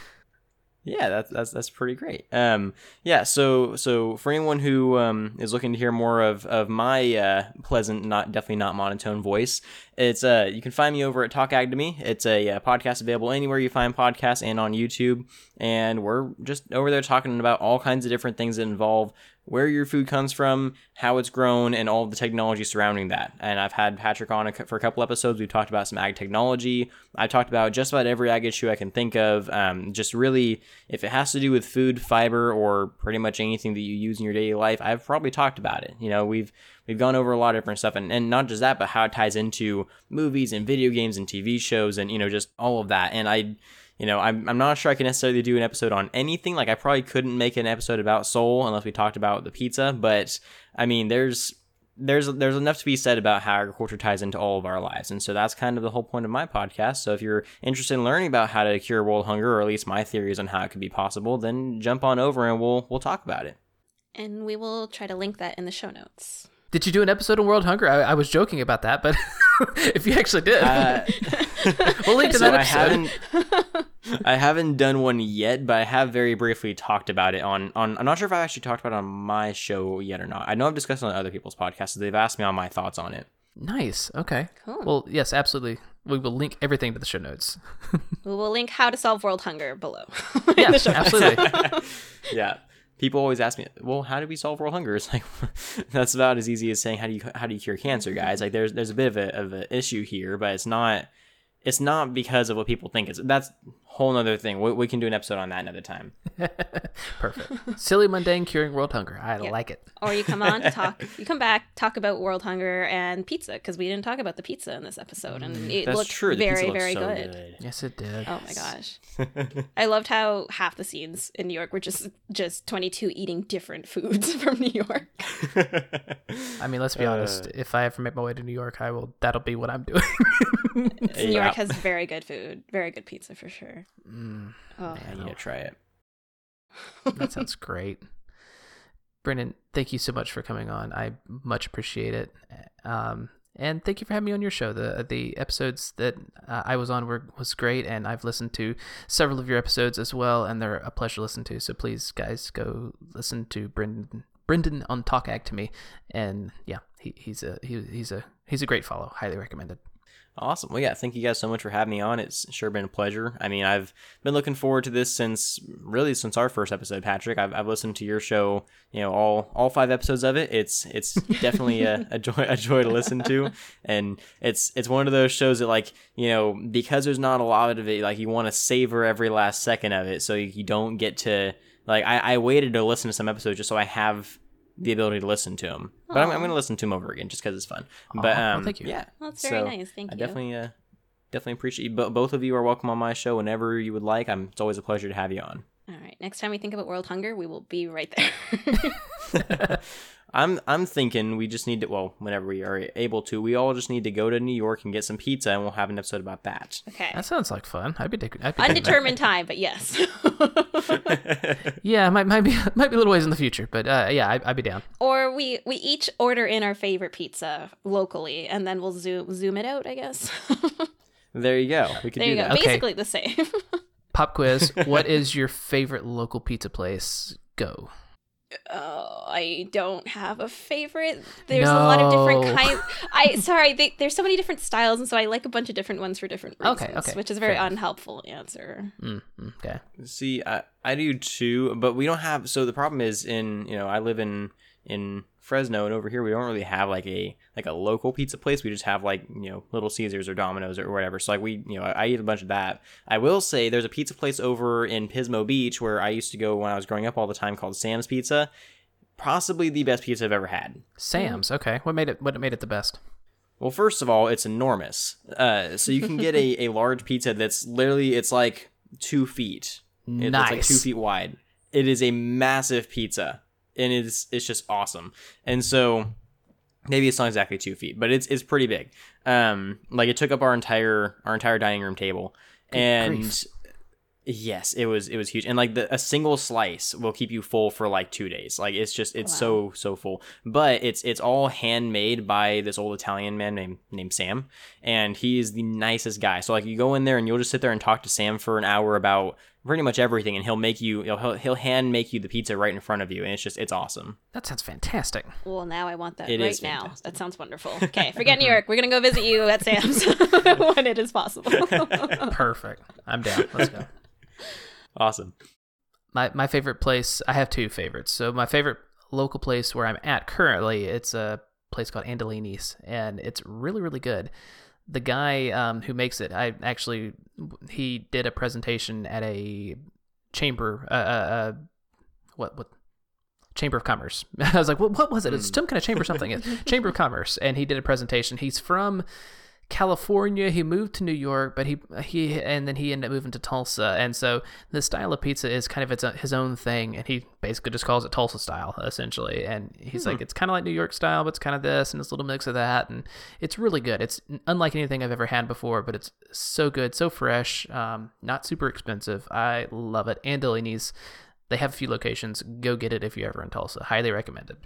Yeah, that's that's that's pretty great. Um, yeah. So so for anyone who um, is looking to hear more of of my uh, pleasant, not definitely not monotone voice, it's uh you can find me over at Talk Ag to Me. It's a uh, podcast available anywhere you find podcasts and on YouTube, and we're just over there talking about all kinds of different things that involve where your food comes from, how it's grown, and all the technology surrounding that. And I've had Patrick on for a couple episodes. We've talked about some ag technology. I've talked about just about every ag issue I can think of. Um, just really, if it has to do with food, fiber, or pretty much anything that you use in your daily life, I've probably talked about it. You know, we've we've gone over a lot of different stuff, and, and not just that, but how it ties into movies and video games and TV shows, and you know, just all of that. And I you know, I'm, I'm not sure I can necessarily do an episode on anything. Like, I probably couldn't make an episode about Soul unless we talked about the pizza. But I mean, there's there's there's enough to be said about how agriculture ties into all of our lives, and so that's kind of the whole point of my podcast. So if you're interested in learning about how to cure world hunger, or at least my theories on how it could be possible, then jump on over and we'll we'll talk about it. And we will try to link that in the show notes. Did you do an episode on world hunger? I, I was joking about that, but [laughs] if you actually did, uh, [laughs] we'll link to so that episode. I haven't, [laughs] I haven't done one yet, but I have very briefly talked about it on, on. I'm not sure if I actually talked about it on my show yet or not. I know I've discussed it on other people's podcasts. So they've asked me on my thoughts on it. Nice. Okay. Cool. Well, yes, absolutely. We will link everything to the show notes. we will link how to solve world hunger below. yeah, absolutely. yeah people always ask me, well, how do we solve world hunger? [laughs] It's like that's about as easy as saying how do you how do you cure cancer, guys? Like there's there's a bit of a of an issue here, but it's not it's not because of what people think it's that's whole nother thing. We, we can do an episode on that another time. [laughs] Perfect. Silly mundane curing world hunger. I yep. like it. Or you come on [laughs] talk you come back talk about world hunger and pizza because we didn't talk about the pizza in this episode and mm, it that's looked true. very very so good. good. yes it did. Oh my gosh. [laughs] I loved how half the scenes in new york were just just 22 eating different foods from new york. I mean let's be uh, honest if i ever make my way to new york i will that'll be what i'm doing. New York has very good food, very good pizza for sure. Mm, oh, I need to try it. that sounds great. Brendan, thank you so much for coming on. I much appreciate it. Um, and thank you for having me on your show. The the episodes that uh, I was on were was great, and I've listened to several of your episodes as well, and they're a pleasure to listen to. So please, guys, go listen to Brendan Brendan on Talk Ag to me, and yeah, he, he's a he, he's a he's a great follow. Highly recommended. Awesome. Well, yeah, thank you guys so much for having me on. It's sure been a pleasure. I mean, I've been looking forward to this since really since our first episode, Patrick. I've, I've listened to your show, you know, all all five episodes of it. It's it's [laughs] definitely a, a joy a joy to listen to, and it's it's one of those shows that like you know because there's not a lot of it, like you want to savor every last second of it, so you don't get to like I, I waited to listen to some episodes just so I have the ability to listen to them. But I'm, I'm going to listen to them over again just because it's fun. Aww, but well, um, thank you. yeah, Well, that's very So, nice. Thank you. I you. definitely uh, definitely appreciate you. But both of you are welcome on my show whenever you would like. I'm. It's always a pleasure to have you on. All right. Next time we think about world hunger, we will be right there. [laughs] [laughs] [laughs] I'm I'm thinking we just need to well whenever we are able to we all just need to go to New York and get some pizza and we'll have an episode about that. okay. That sounds like fun. I'd be taking. I'd be taking that. Undetermined time, but yes. [laughs] [laughs] Yeah, might might be [laughs] might be a little ways in the future, but uh, yeah, I, I'd be down. or we we each order in our favorite pizza locally, and then we'll zoom zoom it out. I guess. There you go. We could There do you go. that. Okay. Basically the same. Pop quiz. what is your favorite local pizza place? Go. Oh, I don't have a favorite. There's a lot of different kinds. [laughs] I sorry, they, there's so many different styles, and so I like a bunch of different ones for different reasons. Okay, okay, Which is a very fair unhelpful answer. Mm, mm, okay. See, I, I do too, but we don't have. So the problem is in you know I live in in Fresno, and over here we don't really have like a like a local pizza place. We just have like you know Little Caesars or Domino's or whatever. So like we you know I, I eat a bunch of that. I will say there's a pizza place over in Pismo Beach where I used to go when I was growing up all the time called Sam's Pizza. Possibly the best pizza I've ever had. Sam's. Okay. What made it? What made it the best? Well, first of all, it's enormous. Uh, so you can get a, [laughs] a large pizza that's literally it's like two feet. It- It's like Nice. two feet wide. It is a massive pizza, and it's it's just awesome. And so maybe it's not exactly two feet, but it's it's pretty big. Um, like it took up our entire our entire dining room table, and grief. Yes, it was it was huge. And like the, a single slice will keep you full for like two days. Like it's just it's so so full. But it's it's all handmade by this old Italian man named named Sam, and he is the nicest guy. So like you go in there and you'll just sit there and talk to Sam for an hour about pretty much everything, and he'll make you he'll he'll, he'll hand make you the pizza right in front of you, and it's just it's awesome. That sounds fantastic. Well, now I want that It right now. That sounds wonderful. Okay, forget New York. We're gonna go visit you at Sam's [laughs] [laughs] when it is possible. Perfect. I'm down. Let's go. Awesome. my my favorite place i have two favorites so my favorite local place where i'm at currently it's a place called andolini's and it's really really good the guy um, who makes it i actually he did a presentation at a chamber uh, uh, uh what what Chamber of Commerce. [laughs] I was like, what, what was it? It's some kind of chamber something. [laughs] Chamber of Commerce. And he did a presentation. He's from California. He moved to New York, but he he and then he ended up moving to Tulsa. And so the style of pizza is kind of its his own thing, and he basically just calls it Tulsa style essentially. And he's like, it's kind of like New York style, but it's kind of this and this little mix of that, and it's really good. It's unlike anything I've ever had before, but it's so good, so fresh, um, not super expensive. I love it. Andolini's, they have a few locations. Go get it if you're ever in Tulsa. Highly recommended.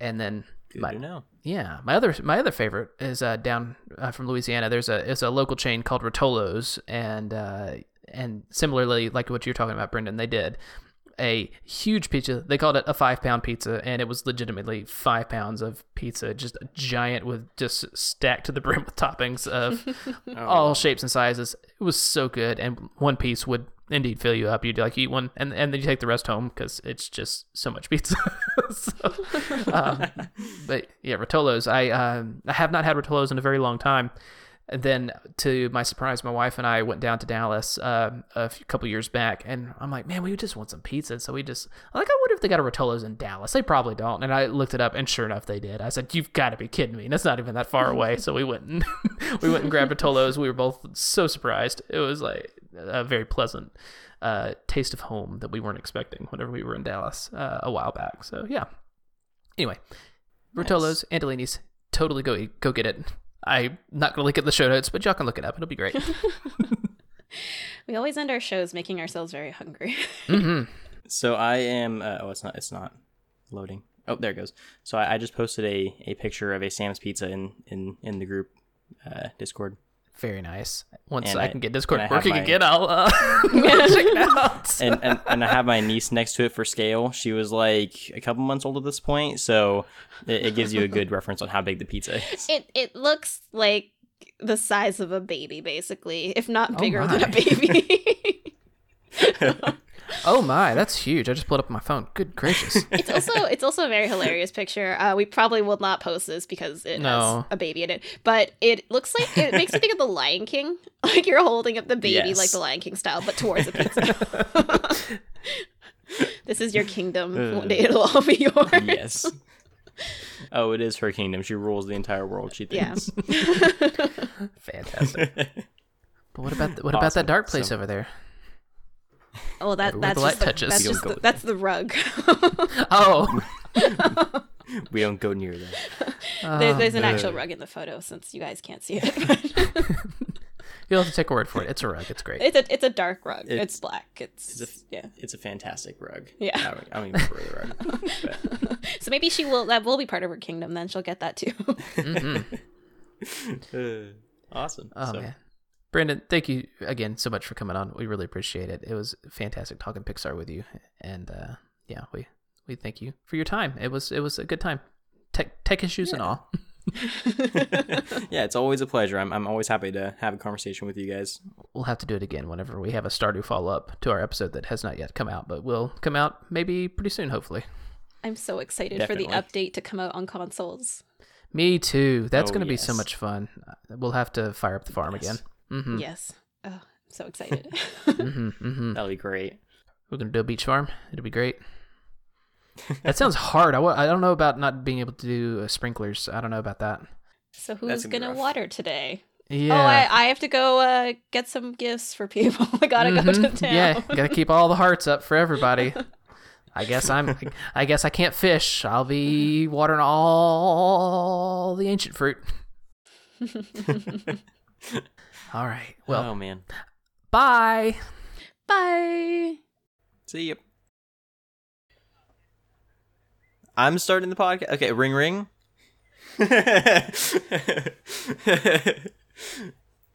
And then Good my, to know. yeah, my other my other favorite is uh, down uh, from Louisiana. There's a it's a local chain called Rotolo's, and uh, and similarly, like what you're talking about, Brendan, they did a huge pizza. They called it a five pound pizza, and it was legitimately five pounds of pizza, just a giant with just stacked to the [laughs] brim with toppings of [laughs] all shapes and sizes. It was so good, and one piece would indeed fill you up. You'd like eat one, and and then you take the rest home because it's just so much pizza. [laughs] so, um, [laughs] but yeah, Rotolo's. I um, I have not had Rotolo's in a very long time. And then, to my surprise, my wife and I went down to Dallas um, a few, couple years back, and I'm like, man, we just want some pizza. So we just like, I wonder if they got a Rotolo's in Dallas. They probably don't. And I looked it up, and sure enough, they did. I said, you've got to be kidding me. That's not even that far away. so we went and [laughs] we went and grabbed Rotolo's. We were both so surprised. It was like a very pleasant uh, taste of home that we weren't expecting whenever we were in Dallas uh, a while back. So yeah. Anyway, Rotolo's, Andolini's, totally go go get it. I'm not gonna link it in the show notes, but y'all can look it up. It'll be great. [laughs] we always end our shows making ourselves very hungry. [laughs] hmm So I am. Uh, oh, it's not. It's not loading. Oh, there it goes. So I, I just posted a, a picture of a Sam's Pizza in in in the group uh, Discord. Very nice. Once I, I- can get Discord and working my- again, I'll uh, [laughs] [laughs] check it out. [laughs] and, and and I have my niece next to it for scale. She was like a couple months old at this point, so it, it gives you a good reference on how big the pizza is. it it looks like the size of a baby, basically, if not Oh bigger than a baby. Oh my, that's huge! I just pulled up my phone. Good gracious. [laughs] it's also it's also a very hilarious picture. Uh, we probably will not post this because it No. has a baby in it, but it looks like it makes me think of the Lion King, [laughs] like you're holding up the baby Yes. like the Lion King style, but towards a pizza. [laughs] this is your kingdom. One day it'll all be yours. yes. Oh, it is her kingdom. She rules the entire world. She Yeah. thinks. Fantastic. But what about the, what about that dark place So- over there? Oh, that that's the light just the, that's just the, that's the rug. [laughs] Oh, [laughs] we don't go near that. [laughs] There, there's an no. actual rug in the photo since you guys can't see it. you'll have to take a word for it. It's a rug. It's great. it's a it's a dark rug. It's, It's- black. It's, It's a yeah. it's a fantastic rug. Yeah. I don't, I don't even remember the rug. So maybe she will that will be part of her kingdom. Then she'll get that too. hmm uh, awesome. Oh so, man. Brendan, thank you again so much for coming on. We really appreciate it. It was fantastic talking Pixar with you, and uh, yeah, we we thank you for your time. It was it was a good time, tech tech issues and all. [laughs] [laughs] yeah, it's always a pleasure. I'm I'm always happy to have a conversation with you guys. We'll have to do it again whenever we have a Stardew follow up to our episode that has not yet come out, but will come out maybe pretty soon, hopefully. I'm so excited Definitely. for the update to come out on consoles. Me too. That's Oh, going to be so much fun. We'll have to fire up the farm Yes. again. Mm-hmm. Yes. Oh, I'm so excited. [laughs] [laughs] Mm-hmm. Mm-hmm. That'll be great. We're going to do a beach farm. It'll be great. [laughs] That sounds hard. I w- I don't know about not being able to do uh, sprinklers. I don't know about that. so That's who's gonna gonna water today? Yeah. Oh, I, I have to go uh, get some gifts for people. I gotta go to town. Yeah, gotta keep all the hearts up for everybody. I guess I'm. I guess I can't fish. I'll be watering all the ancient fruit. All right. Well, oh man. bye. Bye. See you. I'm starting the podcast. Okay, ring ring. [laughs]